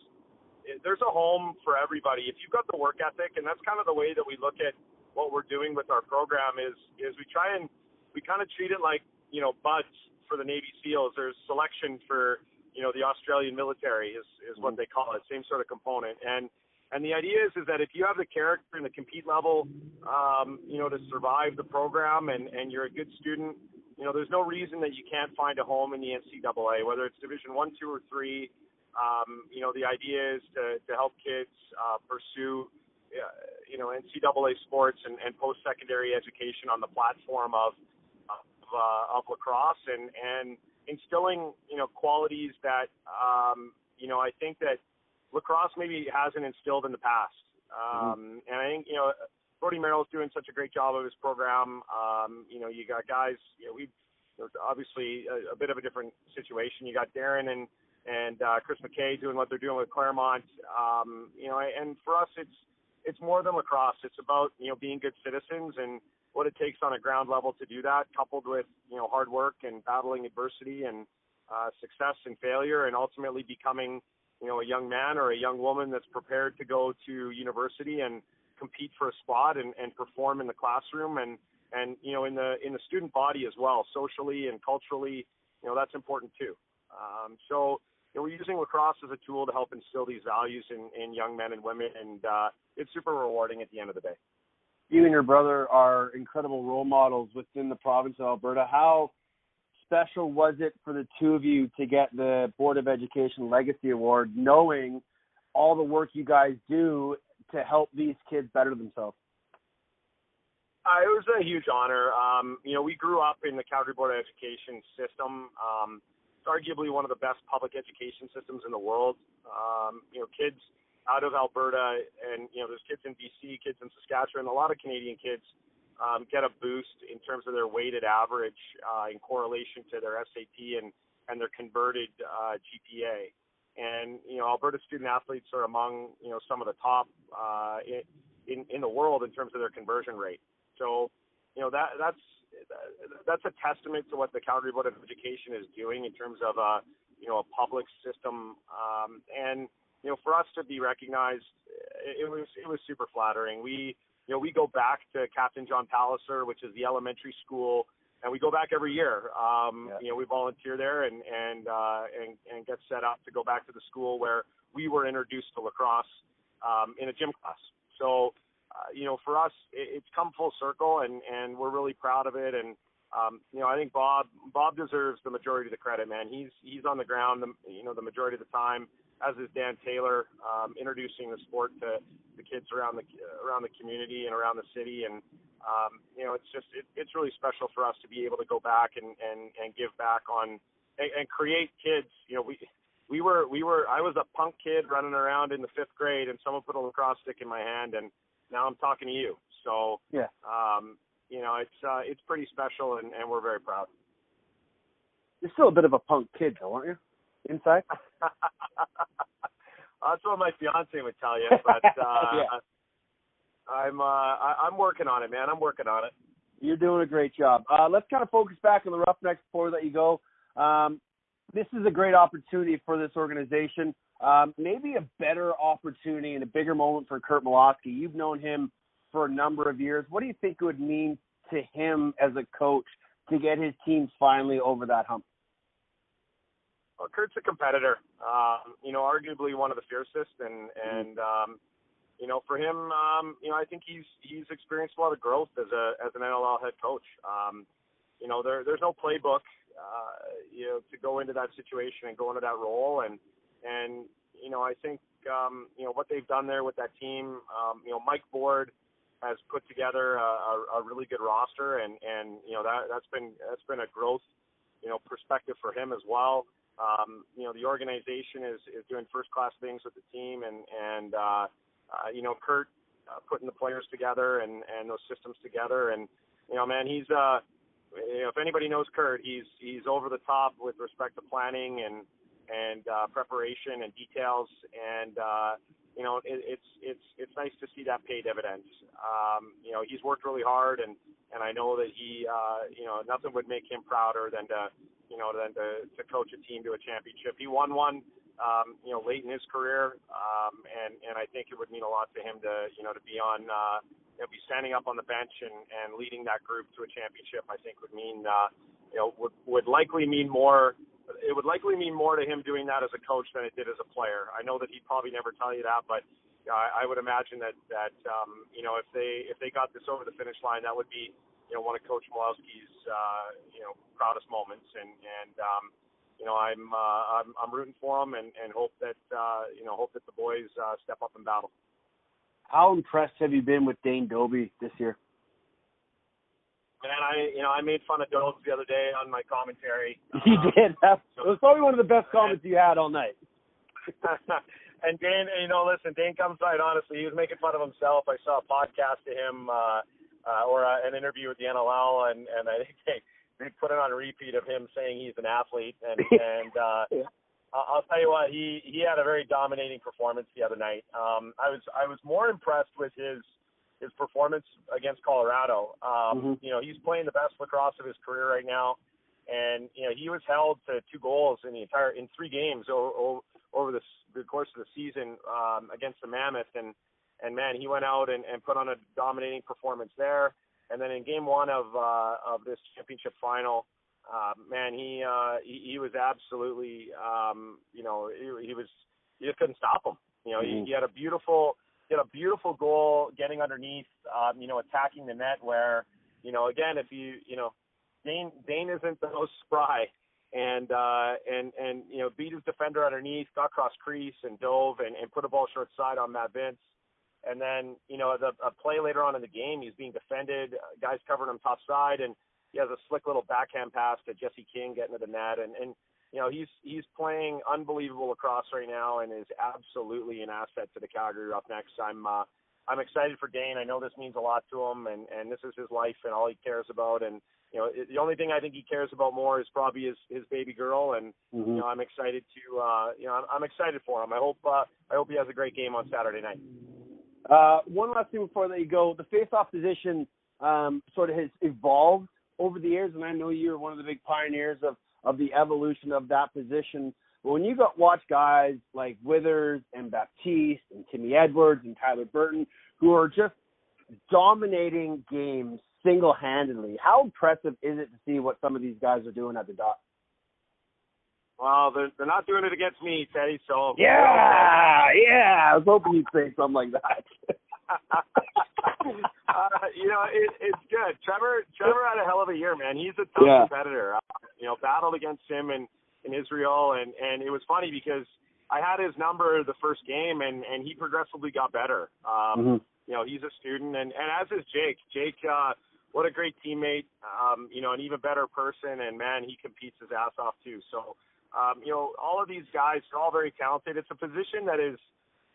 is there's a home for everybody. If you've got the work ethic, and that's kind of the way that we look at what we're doing with our program is is we try and we kind of treat it like you know BUD/S for the Navy SEALs. There's selection for you know the Australian military is is what they call it. Same sort of component. And and the idea is is that if you have the character and the compete level, um, you know, to survive the program, and and you're a good student, you know, there's no reason that you can't find a home in the NCAA, whether it's Division One, Two, or Three. Um, you know, the idea is to to help kids uh, pursue uh, you know NCAA sports and, and post secondary education on the platform of of, uh, of lacrosse and and instilling you know qualities that um, you know I think that lacrosse maybe hasn't instilled in the past. Um, And I think you know Brody Merrill's doing such a great job of his program. Um, you know you got guys you know we you know, obviously a, a bit of a different situation. You got Darren and and uh, Chris McKay doing what they're doing with Claremont. Um, you know and for us it's it's more than lacrosse. It's about you know being good citizens and what it takes on a ground level to do that, coupled with you know hard work and battling adversity and uh, success and failure, and ultimately becoming you know a young man or a young woman that's prepared to go to university and compete for a spot and, and perform in the classroom and and you know in the in the student body as well, socially and culturally. You know that's important too. Um, so you know, we're using lacrosse as a tool to help instill these values in, in young men and women, and uh, it's super rewarding at the end of the day. You and your brother are incredible role models within the province of Alberta. How special was it for the two of you to get the Board of Education Legacy Award, knowing all the work you guys do to help these kids better themselves? Uh, it was a huge honor. Um, you know, we grew up in the Calgary Board of Education system. Um, it's arguably one of the best public education systems in the world. Um, you know, kids out of Alberta, and you know, there's kids in BC, kids in Saskatchewan, a lot of Canadian kids um, get a boost in terms of their weighted average uh, in correlation to their SAT and and their converted uh, GPA. And you know, Alberta student athletes are among you know some of the top uh, in, in the world in terms of their conversion rate. So, you know that that's that's a testament to what the Calgary Board of Education is doing in terms of a you know a public system. Um, and you know, for us to be recognized, it was it was super flattering. We you know we go back to Captain John Palliser, which is the elementary school, and we go back every year. Um, Yeah. You know, we volunteer there and and uh, and and get set up to go back to the school where we were introduced to lacrosse um, in a gym class. So uh, you know, for us, it, it's come full circle, and and we're really proud of it. And um, you know, I think Bob Bob deserves the majority of the credit, man. He's he's on the ground, the, you know, the majority of the time, as is Dan Taylor, um, introducing the sport to the kids around the around the community and around the city. And um, you know, it's just it, it's really special for us to be able to go back and and and give back on and, and create kids. You know, we. We were, we were, I was a punk kid running around in the fifth grade and someone put a lacrosse stick in my hand and now I'm talking to you. So Yeah. um, you know, it's uh, it's pretty special, and, and we're very proud. You're still a bit of a punk kid, though, aren't you? Inside. (laughs) That's what my fiance would tell you, but (laughs) uh, Yeah. I'm uh, I, I'm working on it, man. I'm working on it. You're doing a great job. Uh, let's kind of focus back on the Roughnecks before we let you go. Um, this is a great opportunity for this organization. Um, maybe a better opportunity and a bigger moment for Curt Malawsky. You've known him for a number of years. What do you think it would mean to him as a coach to get his team finally over that hump? Well, Curt's a competitor. Um, you know, arguably one of the fiercest, and and um, you know, for him, um, you know, I think he's he's experienced a lot of growth as a as an NLL head coach. Um, you know, there there's no playbook, uh, you know, to go into that situation and go into that role, and and you know, I think um, you know what they've done there with that team. Um, you know, Mike Board has put together a, a, a really good roster, and and you know that that's been that's been a growth, you know, perspective for him as well. Um, you know, the organization is is doing first class things with the team, and and uh, uh, you know, Curt uh, putting the players together and and those systems together, and you know, man, he's uh, you know, if anybody knows Curt, he's he's over the top with respect to planning and and uh, preparation and details, and uh, you know, it, it's it's it's nice to see that pay dividends. Um, you know, he's worked really hard, and and I know that he, uh, you know, nothing would make him prouder than to, you know, than to to coach a team to a championship. He won one, um, you know, late in his career, um, and and I think it would mean a lot to him to, you know, to be on. Uh, you know, be standing up on the bench and, and leading that group to a championship, I think would mean, uh, you know, would, would likely mean more it would likely mean more to him doing that as a coach than it did as a player. I know that he'd probably never tell you that, but I, I would imagine that that um, you know if they if they got this over the finish line, that would be you know one of Coach Malawsky's uh, you know proudest moments, and and um, you know I'm uh, I'm I'm rooting for him and and hope that uh, you know hope that the boys uh, step up in battle. How impressed have you been with Dane Dobbie this year? Man, I you know I made fun of Dobbs the other day on my commentary. (laughs) You Um, did. It was probably one of the best comments you had all night. (laughs) and Dane, you know, listen, Dane comes right. Honestly, he was making fun of himself. I saw a podcast to him, uh, uh, or uh, an interview with the NLL, and and I think they they put it on a repeat of him saying he's an athlete, and (laughs) and uh, Yeah. I'll I'll tell you what, he he had a very dominating performance the other night. Um, I was I was more impressed with his his performance against Colorado. Um, Mhm. You know, he's playing the best lacrosse of his career right now, and you know he was held to two goals in the entire in three games over, over the, the course of the season um, against the Mammoth, and and man, he went out and, and put on a dominating performance there. And then in game one of uh, of this championship final, uh, man, he uh, he, he was absolutely um, you know he, he was you just couldn't stop him. You know, he, Mhm. he had a beautiful had a beautiful goal getting underneath, um, you know, attacking the net where, you know, again, if you, you know, Dane, Dane isn't the most spry and, uh, and, and, you know, beat his defender underneath, got cross crease and dove and, and put a ball short side on Matt Vinc. And then, you know, the a play later on in the game, he's being defended, guys covering him top side and he has a slick little backhand pass to Jesse King getting to the net. And, and, you know, he's he's playing unbelievable lacrosse right now and is absolutely an asset to the Calgary Roughnecks. I'm uh, I'm excited for Dane. I know this means a lot to him, and and this is his life and all he cares about. And you know, it, the only thing I think he cares about more is probably his his baby girl. And Mhm. you know, I'm excited to uh, you know I'm, I'm excited for him. I hope uh, I hope he has a great game on Saturday night. Uh, one last thing before I let you go. The face-off position um, sort of has evolved over the years, and I know you're one of the big pioneers of, of the evolution of that position. But when you got watch guys like Withers and Baptiste and Timmy Edwards and Tyler Burton, who are just dominating games single-handedly, how impressive is it to see what some of these guys are doing at the dot? Well, they're they're not doing it against me, Teddy. So Yeah, yeah. I was hoping you'd say something like that. (laughs) (laughs) uh, you know, it, it's good. Trevor Trevor had a hell of a year, man. He's a tough Yeah. competitor. Uh, you know, battled against him in in Israel, and and it was funny because I had his number the first game, and and he progressively got better. Um, Mhm. You know, he's a student, and and as is Jake. Jake, uh, what a great teammate. Um, you know, an even better person, and man, he competes his ass off too. So, um, you know, all of these guys are all very talented. It's a position that is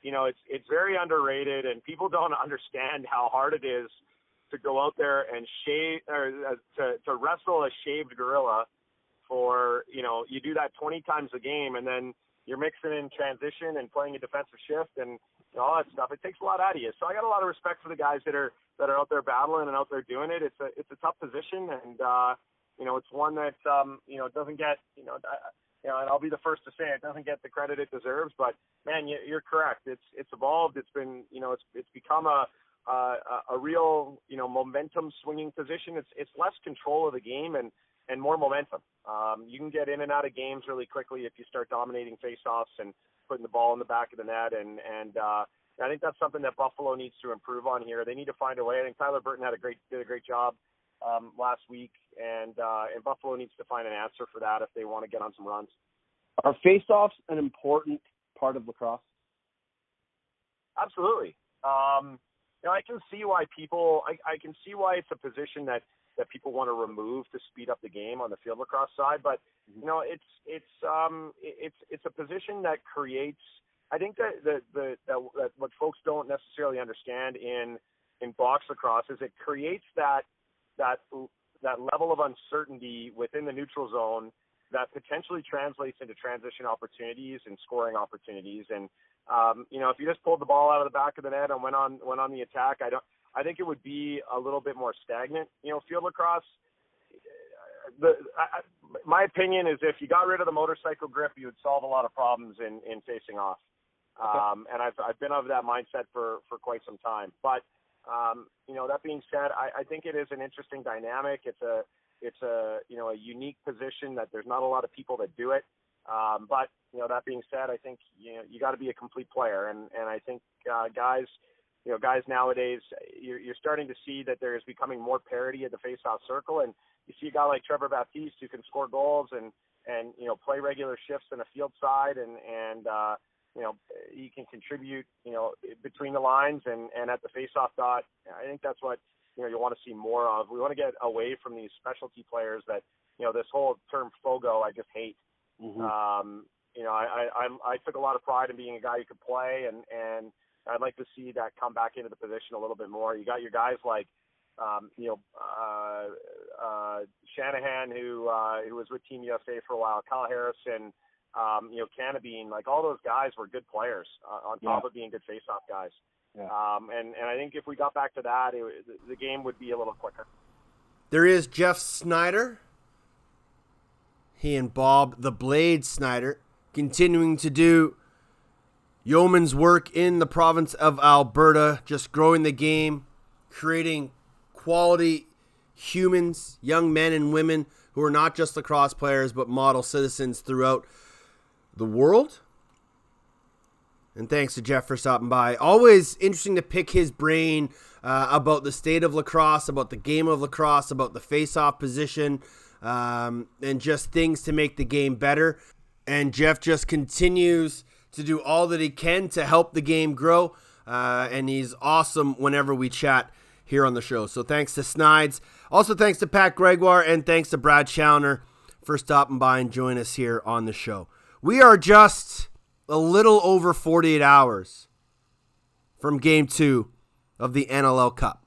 you know, it's it's very underrated, and people don't (laughs) understand how hard it is to go out there and shave or uh, to to wrestle a shaved gorilla for you know you do that 20 times a game, and then you're mixing in transition and playing a defensive shift and all that stuff. It takes a lot out of you. So I got a lot of respect for the guys that are that are out there battling and out there doing it. It's a it's a tough position, and uh, you know, it's one that um, you know doesn't get you know. You know, and I'll be the first to say it doesn't get the credit it deserves. But man, you, you're correct. It's it's evolved. It's been you know it's it's become a a, a real you know momentum swinging position. It's it's less control of the game and and more momentum. Um, you can get in and out of games really quickly if you start dominating faceoffs and putting the ball in the back of the net. And and uh, I think that's something that Buffalo needs to improve on here. They need to find a way. I think Tyler Burton had a great did a great job um, last week, and uh, and Buffalo needs to find an answer for that if they want to get on some runs. Are face-offs an important part of lacrosse? Absolutely. Um, you know, I can see why people. I, I can see why it's a position that that people want to remove to speed up the game on the field lacrosse side. But you know, it's it's um it's it's a position that creates. I think that the the that, that what folks don't necessarily understand in in box lacrosse is it creates that that that level of uncertainty within the neutral zone that potentially translates into transition opportunities and scoring opportunities. And um, you know, if you just pulled the ball out of the back of the net and went on went on the attack, I don't. I think it would be a little bit more stagnant. You know, field lacrosse. The I, my opinion is if you got rid of the motorcycle grip, you would solve a lot of problems in in facing off. Um, and I've I've been of that mindset for for quite some time. But um, you know, that being said, I, I think it is an interesting dynamic. It's a it's a you know a unique position that there's not a lot of people that do it. Um, but you know that being said, I think you know you got to be a complete player, and and I think uh, guys, you know guys nowadays, you're, you're starting to see that there is becoming more parity at the face-off circle, and you see a guy like Trevor Baptiste who can score goals and and you know play regular shifts in a field side, and and uh, you know he can contribute you know between the lines and and at the face-off dot. I think that's what you know you want to see more of. We want to get away from these specialty players that you know this whole term fogo I just hate. Mm-hmm. Um, you know, I, I I took a lot of pride in being a guy who could play, and and I'd like to see that come back into the position a little bit more. You got your guys like, um, you know, uh, uh, Shanahan, who uh, who was with Team USA for a while, Kyle Harrison, um, you know, Cannabine, like all those guys were good players uh, on top Yeah. of being good face-off guys. Yeah. Um, and and I think if we got back to that, it, the game would be a little quicker. There is Geoff Snider. He and Bob the Blade Snider continuing to do yeoman's work in the province of Alberta, just growing the game, creating quality humans, young men and women who are not just lacrosse players but model citizens throughout the world. And thanks to Geoff for stopping by. Always interesting to pick his brain uh, about the state of lacrosse, about the game of lacrosse, about the face-off position, um, and just things to make the game better. And Jeff just continues to do all that he can to help the game grow. Uh, and he's awesome whenever we chat here on the show. So thanks to Snides. Also thanks to Pat Gregoire and thanks to Brad Challoner for stopping by and joining us here on the show. We are just a little over 48 hours from game two of the NLL Cup.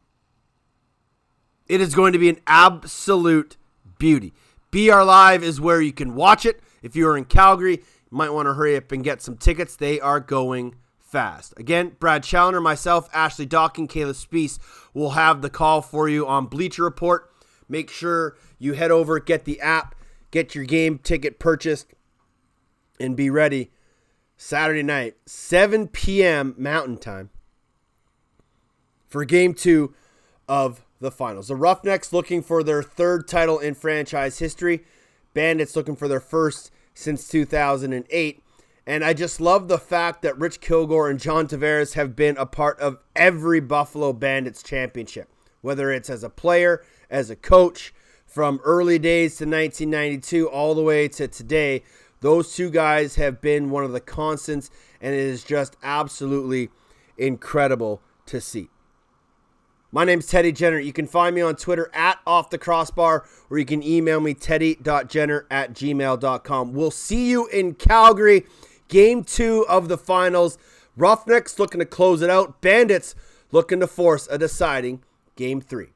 It is going to be an absolute beauty. BR Live is where you can watch it. If you are in Calgary, you might want to hurry up and get some tickets. They are going fast. Again, Brad Challoner, myself, Ashley Dawkin, Caleb Spees will have the call for you on Bleacher Report. Make sure you head over, get the app, get your game ticket purchased, and be ready Saturday night, 7 p.m. Mountain Time, for game two of the finals. The Roughnecks looking for their third title in franchise history. Bandits looking for their first since 2008. And I just love the fact that Rich Kilgour and John Tavares have been a part of every Buffalo Bandits championship, whether it's as a player, as a coach, from early days to 1992 all the way to today. Those two guys have been one of the constants, and it is just absolutely incredible to see. My name's Teddy Jenner. You can find me on Twitter at Off the Crossbar, or you can email me teddy.jenner at gmail.com. We'll see you in Calgary, game two of the finals. Roughnecks looking to close it out. Bandits looking to force a deciding game three.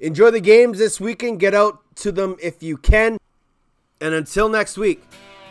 Enjoy the games this weekend. Get out to them if you can. And until next week,